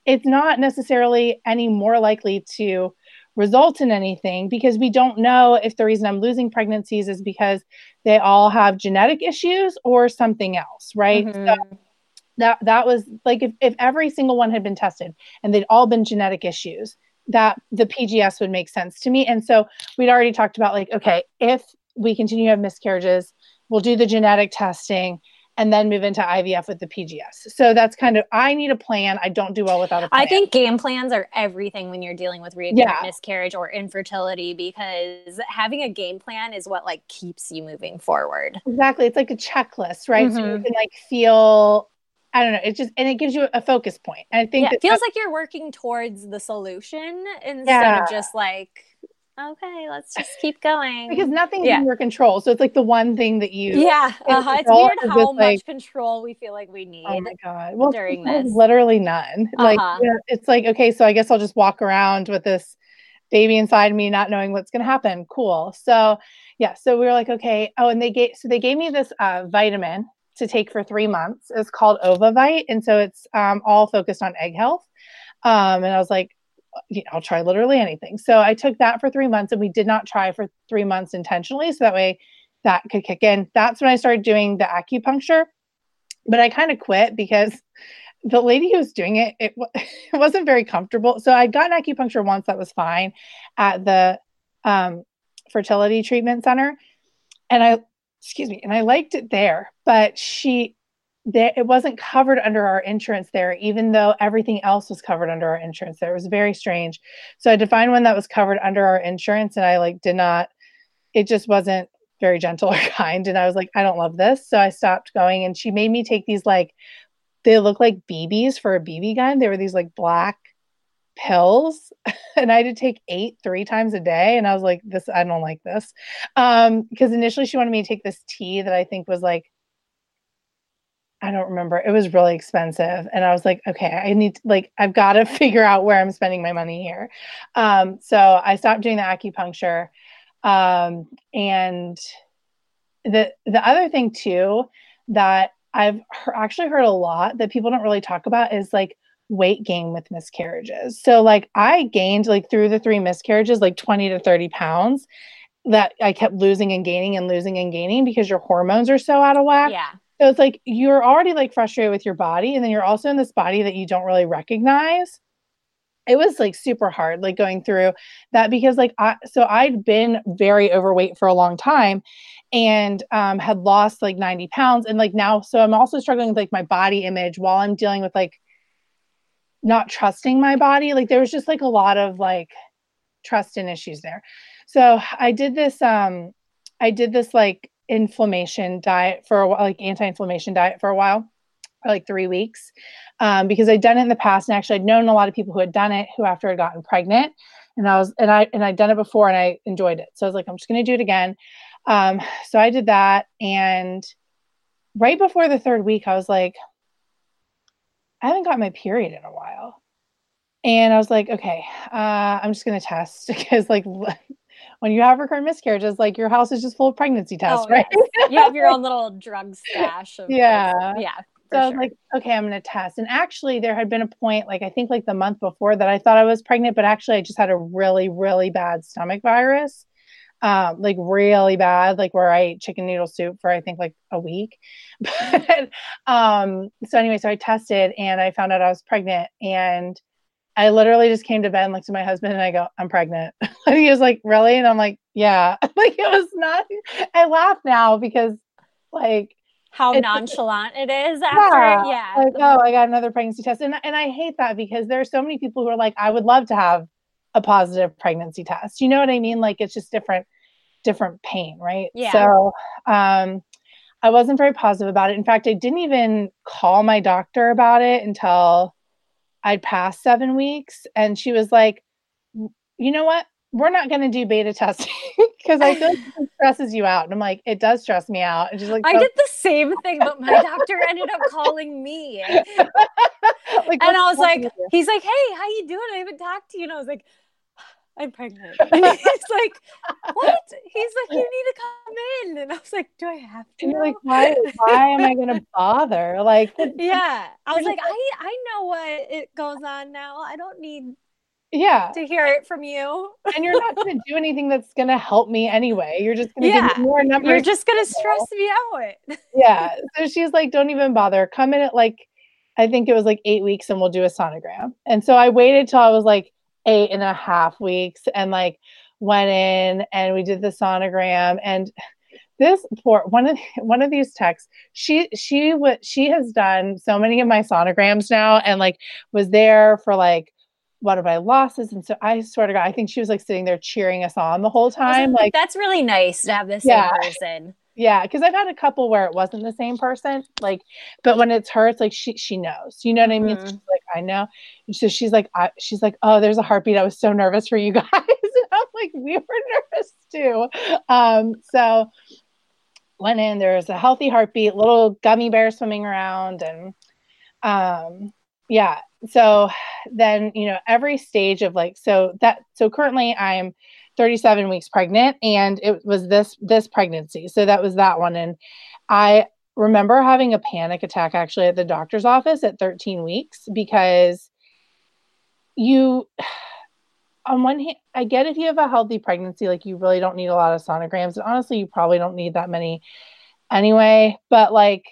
it's not necessarily any more likely to result in anything because we don't know if the reason I'm losing pregnancies is because they all have genetic issues or something else, right? Mm-hmm. So that that was like if, if every single one had been tested and they'd all been genetic issues that the pgs would make sense to me and so we'd already talked about like okay if we continue to have miscarriages we'll do the genetic testing and then move into IVF with the PGS. So that's kind of I need a plan. I don't do well without a plan. I think game plans are everything when you're dealing with recurrent yeah. miscarriage or infertility because having a game plan is what like keeps you moving forward. Exactly. It's like a checklist, right? Mm-hmm. So you mm-hmm. can like feel I don't know. It just and it gives you a focus point. I think yeah, it feels like you're working towards the solution instead yeah. of just like, okay, let's just keep going. because nothing's yeah. in your control. So it's like the one thing that you Yeah. Uh-huh. It's weird how much like, control we feel like we need. Oh my god. Well during this. Literally none. Uh-huh. Like it's like, okay, so I guess I'll just walk around with this baby inside me, not knowing what's gonna happen. Cool. So yeah, so we were like, okay. Oh, and they gave so they gave me this uh, vitamin to take for three months. is called Ovavite, and so it's um, all focused on egg health. Um, and I was like, I'll try literally anything. So I took that for three months, and we did not try for three months intentionally, so that way that could kick in. That's when I started doing the acupuncture, but I kind of quit because the lady who was doing it, it, it wasn't very comfortable. So I'd gotten acupuncture once, that was fine at the um, fertility treatment center. And I excuse me, and I liked it there, but she there it wasn't covered under our insurance there, even though everything else was covered under our insurance there. It was very strange. So I defined one that was covered under our insurance and I like did not it just wasn't very gentle or kind. And I was like, I don't love this. So I stopped going and she made me take these like they look like BBs for a BB gun. They were these like black pills and I had to take eight three times a day. And I was like, this, I don't like this. Um, because initially she wanted me to take this tea that I think was like, I don't remember. It was really expensive. And I was like, okay, I need to, like, I've got to figure out where I'm spending my money here. Um, so I stopped doing the acupuncture. Um, and the, the other thing too, that I've actually heard a lot that people don't really talk about is like weight gain with miscarriages. So like I gained like through the three miscarriages like 20 to 30 pounds that I kept losing and gaining and losing and gaining because your hormones are so out of whack. Yeah. So it's like you're already like frustrated with your body and then you're also in this body that you don't really recognize. It was like super hard like going through that because like I so I'd been very overweight for a long time and um had lost like 90 pounds and like now so I'm also struggling with like my body image while I'm dealing with like not trusting my body. Like there was just like a lot of like trust and issues there. So I did this um I did this like inflammation diet for a while, like anti-inflammation diet for a while, for like three weeks. Um, because I'd done it in the past and actually I'd known a lot of people who had done it who after I'd gotten pregnant. And I was and I and I'd done it before and I enjoyed it. So I was like, I'm just gonna do it again. Um, so I did that and right before the third week, I was like, I haven't got my period in a while. And I was like, okay, uh, I'm just going to test because, like, when you have recurrent miscarriages, like your house is just full of pregnancy tests, Oh, right? yes. You have your own little drug stash. Of, Yeah. Yeah. So I was like, okay, I'm going to test. And actually, there had been a point, like, I think like the month before that I thought I was pregnant, but actually, I just had a really, really bad stomach virus. Um, like really bad, like where I ate chicken noodle soup for I think like a week. But um, so anyway, so I tested and I found out I was pregnant and I literally just came to bed and looked at my husband and I go, I'm pregnant. and he was like, Really? And I'm like, Yeah. like it was not I laugh now because like how nonchalant it is after. Yeah, Yeah. like, oh, I got another pregnancy test. And and I hate that because there are so many people who are like, I would love to have a positive pregnancy test. You know what I mean? Like it's just different, different pain, right? Yeah. So um I wasn't very positive about it. In fact, I didn't even call my doctor about it until I'd passed seven weeks. And she was like, you know what? We're not going to do beta testing because I feel like it stresses you out. And I'm like, it does stress me out. And she's like, I did the same thing, but my doctor ended up calling me. like, and I was like, wrong with you? he's like, hey, how you doing? I haven't talked to you. And I was like, I'm pregnant. And he's like, what? He's like, you need to come in. And I was like, do I have to? And you're like, why, why am I going to bother? Like, yeah. I was like, I, I know what it goes on now. I don't need yeah. to hear it from you. And you're not going to do anything that's going to help me anyway. You're just going to Yeah. give me more numbers. You're just gonna stress me out. yeah. So she's like, don't even bother. Come in at like, I think it was like eight weeks and we'll do a sonogram. And so I waited till I was like eight and a half weeks and like went in and we did the sonogram and this poor one of one of these texts she she what she has done so many of my sonograms now and like was there for like one of my losses and so i swear to god i think she was like sitting there cheering us on the whole time like that's really nice to have this Yeah. in person. Yeah, because I've had a couple where it wasn't the same person, like, but when it's her, it's like she she knows. You know what I mean? Mhm. She's like, I know. So she's like, I, she's like, oh, there's a heartbeat. I was so nervous for you guys. and I'm like, we were nervous too. Um, so went in. There was a healthy heartbeat, little gummy bear swimming around, and um, yeah. So then you know every stage of like so that so currently I'm 37 weeks pregnant and it was this this pregnancy. So that was that one. And i remember having a panic attack actually at the doctor's office at 13 weeks because you on one hand i get if you have a healthy pregnancy like you really don't need a lot of sonograms and honestly you probably don't need that many anyway. But like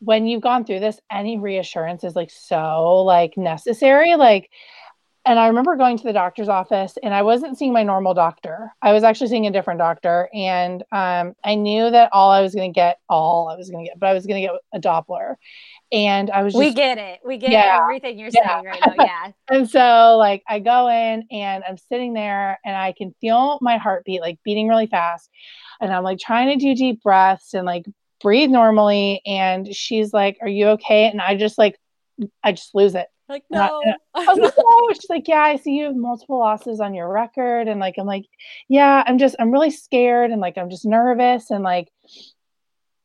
when you've gone through this any reassurance is like so like necessary. Like and I remember going to the doctor's office and I wasn't seeing my normal doctor. I was actually seeing a different doctor. And um, I knew that all I was going to get, all I was going to get, but I was going to get a Doppler. And I was just, We get it. We get Yeah. everything you're Yeah. saying right now. Yeah. and so like I go in and I'm sitting there and I can feel my heartbeat like beating really fast. And I'm like trying to do deep breaths and like breathe normally. And she's like, Are you okay? And I just like, I just lose it. Like, no. I was like, oh, she's like, yeah, I see you have multiple losses on your record. And like, I'm like, yeah, I'm just, I'm really scared. And like, I'm just nervous. And like,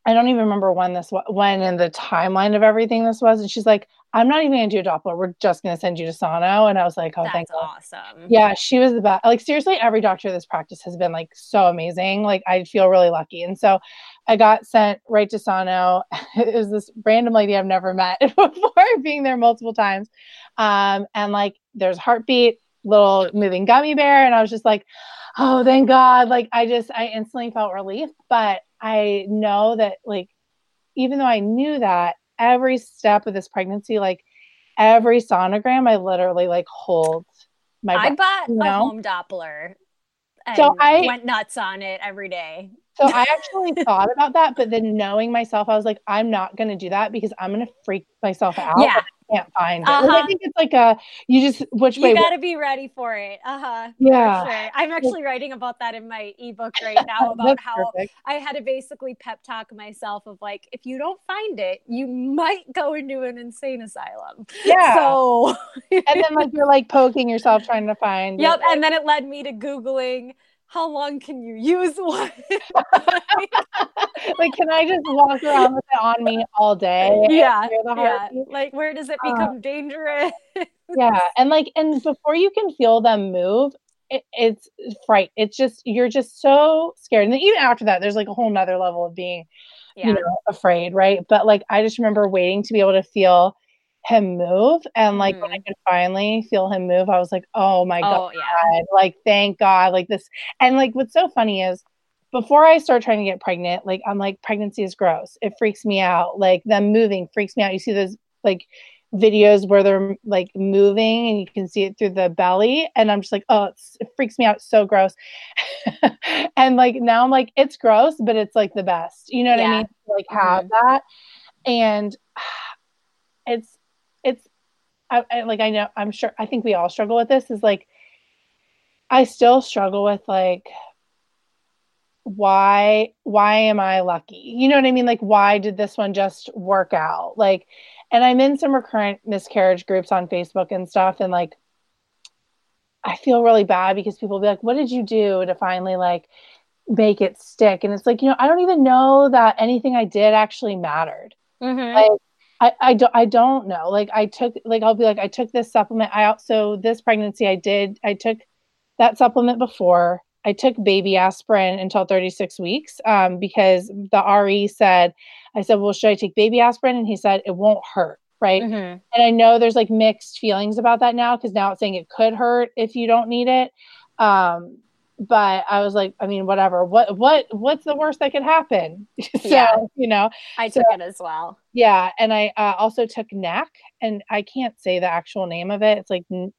I don't even remember when this, when in the timeline of everything this was. And she's like, I'm not even going to do a Doppler. We're just going to send you to Sono. And I was like, oh, That's thank God. awesome. Yeah, she was the best. Like seriously, every doctor this practice has been like so amazing. Like I feel really lucky. And so I got sent right to Sono. it was this random lady I've never met before, being there multiple times. Um, and like there's heartbeat, little moving gummy bear, and I was just like, oh, thank God. Like I just I instantly felt relief. But I know that like even though I knew that every step of this pregnancy, like every sonogram, I literally like hold my. I breath, bought you a home Doppler. And So I- went nuts on it every day. So I actually thought about that, but then knowing myself, I was like, I'm not going to do that because I'm going to freak myself out. Yeah. I can't find it. Uh-huh. I think it's like a you just which way. You got to be ready for it. Uh huh. Yeah. Sure. I'm actually writing about that in my ebook right now about how perfect. I had to basically pep talk myself of like, if you don't find it, you might go into an insane asylum. Yeah. So, and then like you're like poking yourself trying to find. yep. It. And then it led me to Googling how long can you use one? like, can I just walk around with it on me all day? yeah. Yeah. Like, where does it Uh, become dangerous? yeah and like and before you can feel them move it, it's fright it's just you're just so scared and then even after that there's like a whole nother level of being Yeah. you know afraid right but like i just remember waiting to be able to feel him move and like when i mm-hmm. could finally feel him move i was like oh my oh, god oh, yeah. like thank god like this and like what's so funny is before i start trying to get pregnant like i'm like pregnancy is gross. It freaks me out. Like them moving freaks me out. You see those like videos where they're like moving and you can see it through the belly and i'm just like oh it's, it freaks me out it's so gross. And like now i'm like it's gross but it's like the best. You know what i mean? Like have mm-hmm. that and it's I, I like i know i'm sure i think we all struggle with this is like i still struggle with like why why am i lucky? You know what i mean? Like why did this one just work out? Like and i'm in some recurrent miscarriage groups on facebook and stuff and like i feel really bad because people be like what did you do to finally like make it stick? And it's like you know i don't even know that anything i did actually mattered. Mhm. like I, I don't I don't know. Like I took like I'll be like I took this supplement. I also this pregnancy I did I took that supplement before. I took baby aspirin until 36 weeks um, because the RE said I said, well, should I take baby aspirin? And he said it won't hurt, right? Mhm. And I know there's like mixed feelings about that now because now it's saying it could hurt if you don't need it. Um, but I was like, I mean, whatever. What what what's the worst that could happen? so Yeah. you know, I So- took it as well. yeah, and I uh, also took NAC, and I can't say the actual name of it. It's like n-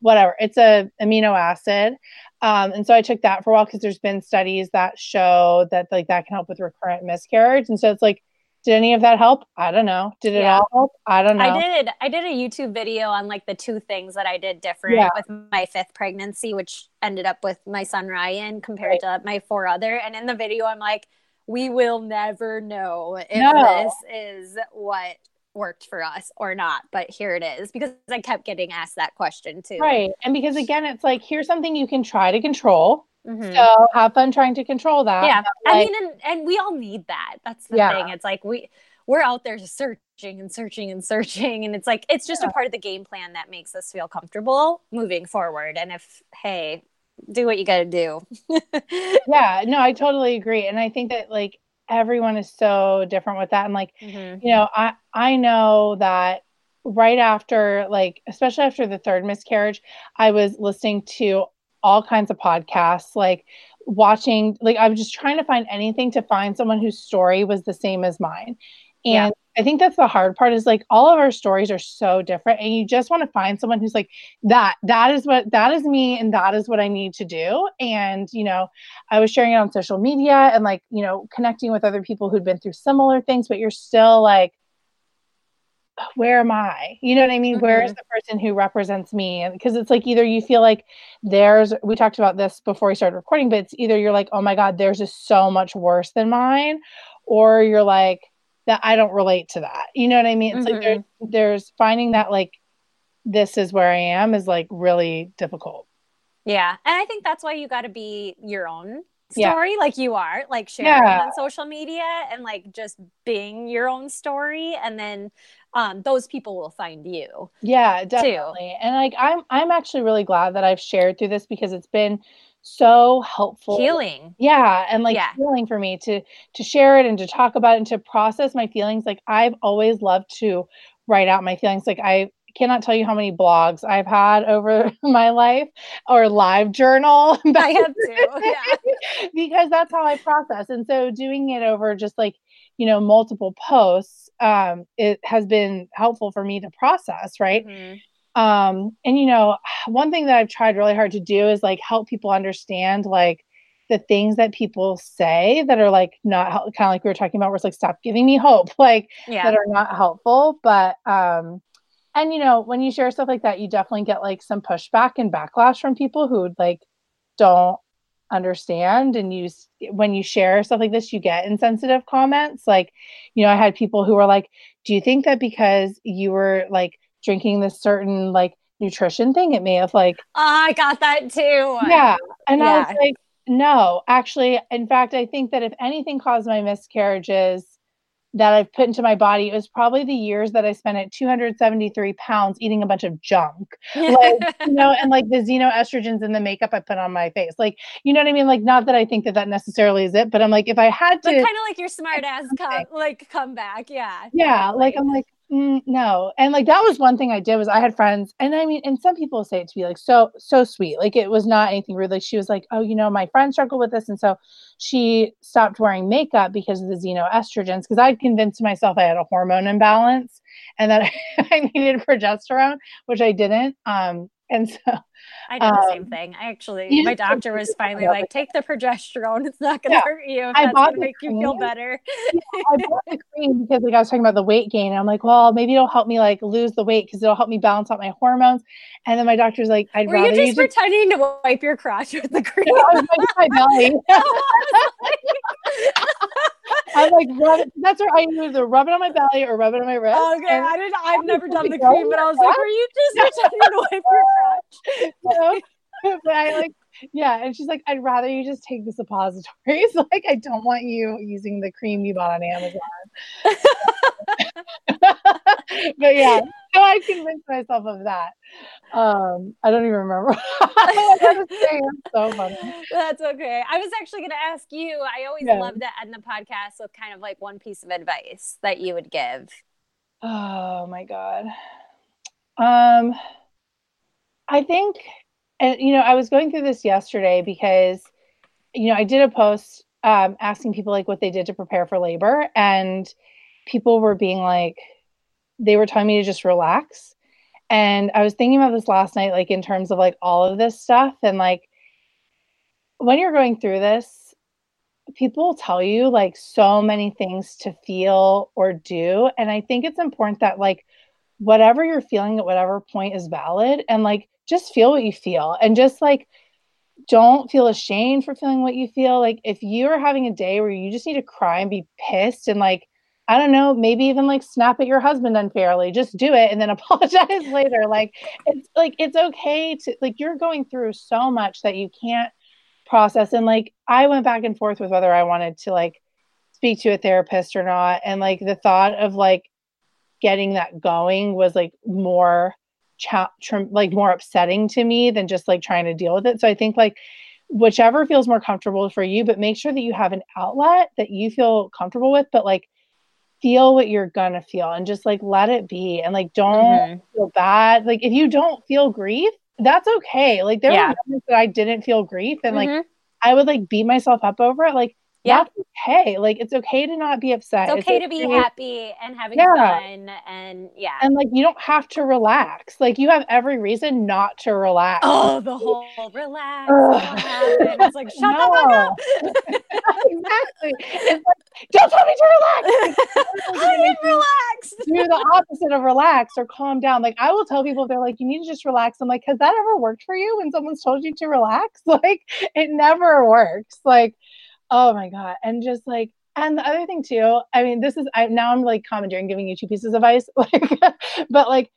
whatever. It's a amino acid, um, and so I took that for a while because there's been studies that show that like that can help with recurrent miscarriage, and so it's like, did any of that help? I don't know. Did it Yeah. all help? I don't know. I did. I did a YouTube video on like the two things that I did different Yeah. with my fifth pregnancy, which ended up with my son Ryan compared to my four other. And in the video, I'm like, we will never know if No. this is what worked for us or not. But here it is because I kept getting asked that question too. Right, and because again, it's like here's something you can try to control. Mhm. So have fun trying to control that. yeah, but, I mean, and, and we all need that. That's the Yeah. thing. It's like we we're out there searching and searching and searching, and it's like it's just a part of the game plan that makes us feel comfortable moving forward. And if hey, do what you got to do. yeah, no, I totally agree, and I think that like everyone is so different with that, and like Mhm. you know i i know that right after like especially after the third miscarriage i was listening to all kinds of podcasts like watching like i was just trying to find anything to find someone whose story was the same as mine and Yeah. i think that's the hard part is like all of our stories are so different and you just want to find someone who's like that that is what that is me and that is what i need to do and you know I was sharing it on social media and like, you know, connecting with other people who'd been through similar things, but you're still like, where am I? You know what I mean? Where is mm-hmm. the person who represents me? Because it's like either you feel like there's, we talked about this before we started recording, but it's either you're like, oh my God, theirs is so much worse than mine, or you're like, that I don't relate to that. You know what I mean? It's like mm-hmm. there's, there's finding that like this is where I am is like really difficult. Yeah. And I think that's why you got to be your own story yeah. like you are, like sharing yeah. on social media and like just being your own story and then um those people will find you. Yeah, definitely. Too. And like I'm I'm actually really glad that I've shared through this because it's been so helpful healing yeah and like yeah. healing for me to to share it and to talk about it and to process my feelings like i've always loved to write out my feelings like i cannot tell you how many blogs I've had over my life or live journal. I have too. Yeah. because that's how I process. And so doing it over just like, you know, multiple posts, um, it has been helpful for me to process, right? Mm-hmm. Um, and you know, one thing that I've tried really hard to do is like help people understand like the things that people say that are like not kind of like we were talking about where it's like stop giving me hope like yeah. that are not helpful but um and you know when you share stuff like that you definitely get like some pushback and backlash from people who like don't understand and you when you share stuff like this you get insensitive comments like you know i had people who were like do you think that because you were like drinking this certain like nutrition thing it may have like oh, i got that too yeah and yeah. i was like no actually in fact i think that if anything caused my miscarriages that I've put into my body, it was probably the years that I spent at 273 pounds eating a bunch of junk. Like, you know, and like the xenoestrogens and the makeup I put on my face. Like, you know what I mean? Like, not that I think that that necessarily is it, but I'm like, if I had to. kind of like your smart ass come, like, come back. Yeah. Yeah. Like, I'm like, Mm, no. And like that was one thing I did was I had friends and I mean and some people say it to be like so so sweet. Like it was not anything rude. Like she was like, "Oh, you know, my friend struggled with this and so she stopped wearing makeup because of the xenoestrogens because I'd convinced myself I had a hormone imbalance and that I needed progesterone, which I didn't. Um and so I did the same um, thing. I actually, my doctor was finally like, take the progesterone. It's not going to yeah, hurt you. If that's going to make cream. you feel better. yeah, I bought the cream because like I was talking about the weight gain. And I'm like, well, maybe it'll help me like lose the weight because it'll help me balance out my hormones. And then my doctor's like, I'd Were rather you just you pretending just... to wipe your crotch with the cream. Yeah, I was my belly. I'm like, rub that's where I either rub it on my belly or rub it on my wrist. Okay, and I didn't. I've never done the cream, but I was like, were you just pretending to wipe your crotch? So, but I like, yeah. And she's like, I'd rather you just take the suppositories. like, I don't want you using the cream you bought on Amazon. but yeah, so I convinced myself of that. Um, I don't even remember. so funny. That's okay. I was actually going to ask you. I always yeah. love to end the podcast with kind of like one piece of advice that you would give. Oh my god. Um, I think, and you know, I was going through this yesterday because, you know, I did a post um, asking people like what they did to prepare for labor, and people were being like, they were telling me to just relax. And I was thinking about this last night, like in terms of like all of this stuff. And like when you're going through this, people tell you like so many things to feel or do. And I think it's important that like whatever you're feeling at whatever point is valid and like just feel what you feel and just like don't feel ashamed for feeling what you feel. Like if you're having a day where you just need to cry and be pissed and like I don't know, maybe even like snap at your husband unfairly. Just do it and then apologize later. Like it's like it's okay to like you're going through so much that you can't process. And like I went back and forth with whether I wanted to like speak to a therapist or not. And like the thought of like getting that going was like more cha- tr- like more upsetting to me than just like trying to deal with it. So I think like whichever feels more comfortable for you, but make sure that you have an outlet that you feel comfortable with, but like feel what you're gonna feel and just like let it be and like don't mm-hmm. feel bad. Like if you don't feel grief, that's okay. Like there yeah. were moments that I didn't feel grief and mm-hmm. like I would like beat myself up over it. Like yeah. that's okay. Like it's okay to not be upset. It's okay, it's to be happy and having yeah. fun and yeah. And like you don't have to relax. Like you have every reason not to relax. Oh, the whole relax. it's like shut no. up. exactly. It's like, don't tell me to relax. I am relaxed. Do the opposite of relax or calm down. Like I will tell people they're like, you need to just relax. I'm like, has that ever worked for you when someone's told you to relax? Like it never works. Like Oh my God. And just like, and the other thing too, I mean, this is I now I'm like commandeering giving you two pieces of advice. Like, but like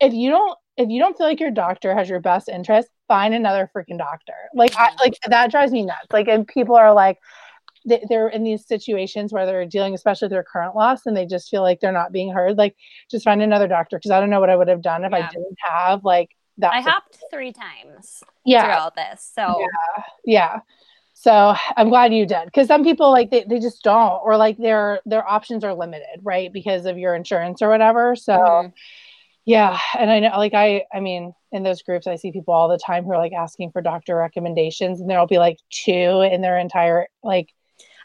if you don't if you don't feel like your doctor has your best interest, find another freaking doctor. Like I like that drives me nuts. Like and people are like they're in these situations where they're dealing especially with their current loss and they just feel like they're not being heard like just find another doctor because i don't know what i would have done if yeah. i didn't have like that i hopped three times yeah throughout this so yeah yeah so i'm glad you did because some people like they, they just don't or like their their options are limited right because of your insurance or whatever so mm-hmm. yeah and i know like i i mean in those groups i see people all the time who are like asking for doctor recommendations and there'll be like two in their entire like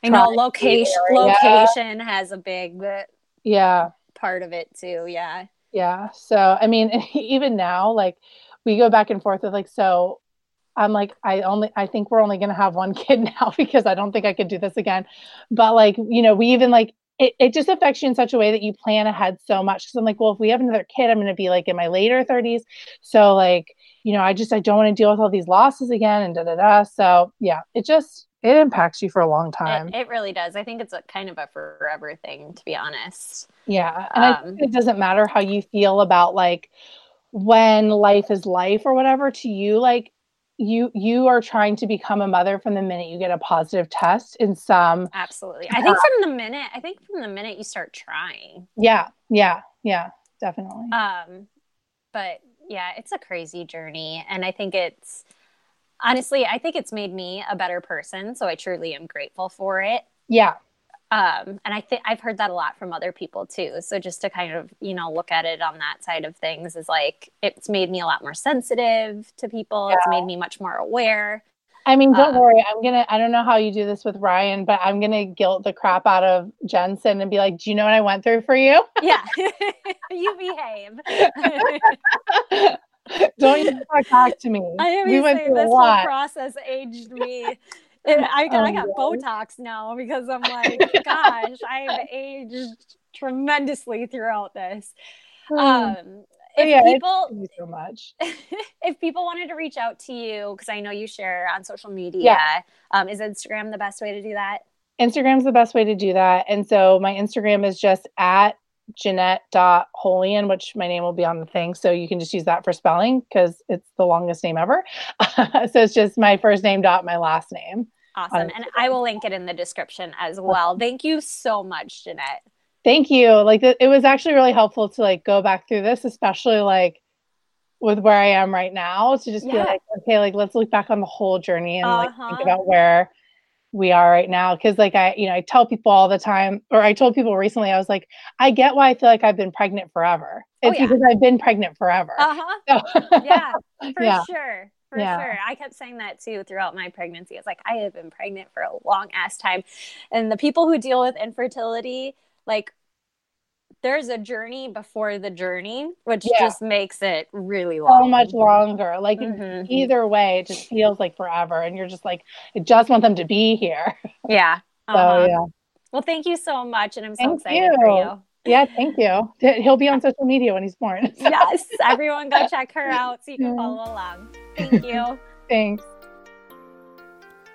I know location location has a big yeah part of it too. Yeah. Yeah. So I mean, even now, like we go back and forth with like so. I'm like, I only, I think we're only going to have one kid now because I don't think I could do this again. But like, you know, we even like, it, it just affects you in such a way that you plan ahead so much. Cause I'm like, well, if we have another kid, I'm going to be like in my later 30s. So like, you know, I just, I don't want to deal with all these losses again and da da da. So yeah, it just, it impacts you for a long time. It, it, really does. I think it's a kind of a forever thing, to be honest. Yeah, and um, I think it doesn't matter how you feel about like when life is life or whatever to you. Like you, you are trying to become a mother from the minute you get a positive test in some. Absolutely, I think from the minute. I think from the minute you start trying. Yeah, yeah, yeah, definitely. Um, but yeah, it's a crazy journey, and I think it's honestly, I think it's made me a better person. So I truly am grateful for it. Yeah. Um, and I think I've heard that a lot from other people too. So just to kind of, you know, look at it on that side of things is like it's made me a lot more sensitive to people. Yeah. It's made me much more aware. I mean, don't um, worry. I'm gonna. I don't know how you do this with Ryan, but I'm gonna guilt the crap out of Jensen and be like, "Do you know what I went through for you?" Yeah, you behave. Don't even talk to me. I we went through this whole process aged me. I, got, I got Botox now because I'm like, gosh, I've aged tremendously throughout this. Hmm. Um, if yeah, people so much. if people wanted to reach out to you, because I know you share on social media, yeah. um, is Instagram the best way to do that? Instagram's the best way to do that. And so my Instagram is just at Jeannette.Holian, which my name will be on the thing. So you can just use that for spelling because it's the longest name ever. so it's just my first name dot my last name. Awesome. And I will link it in the description as well. Thank you so much, Jeannette. Thank you. Like it was actually really helpful to like go back through this, especially like with where I am right now to just yeah. be like, okay, like let's look back on the whole journey and uh-huh. like think uh-huh. about where we are right now because like i you know i tell people all the time or i told people recently i was like i get why i feel like i've been pregnant forever oh, it's oh, yeah. because i've been pregnant forever uh-huh so, yeah for yeah. sure for yeah. sure i kept saying that too throughout my pregnancy it's like i have been pregnant for a long ass time and the people who deal with infertility like there's a journey before the journey, which yeah. just makes it really long. So much longer. Like mm-hmm. either way, it just feels like forever. And you're just like, I just want them to be here. Yeah. Uh-huh. So yeah. Well, thank you so much. And I'm so thank excited you. for you. Yeah, thank you. He'll be on social media when he's born. yes. Everyone go check her out so you can follow along. Thank you. Thanks.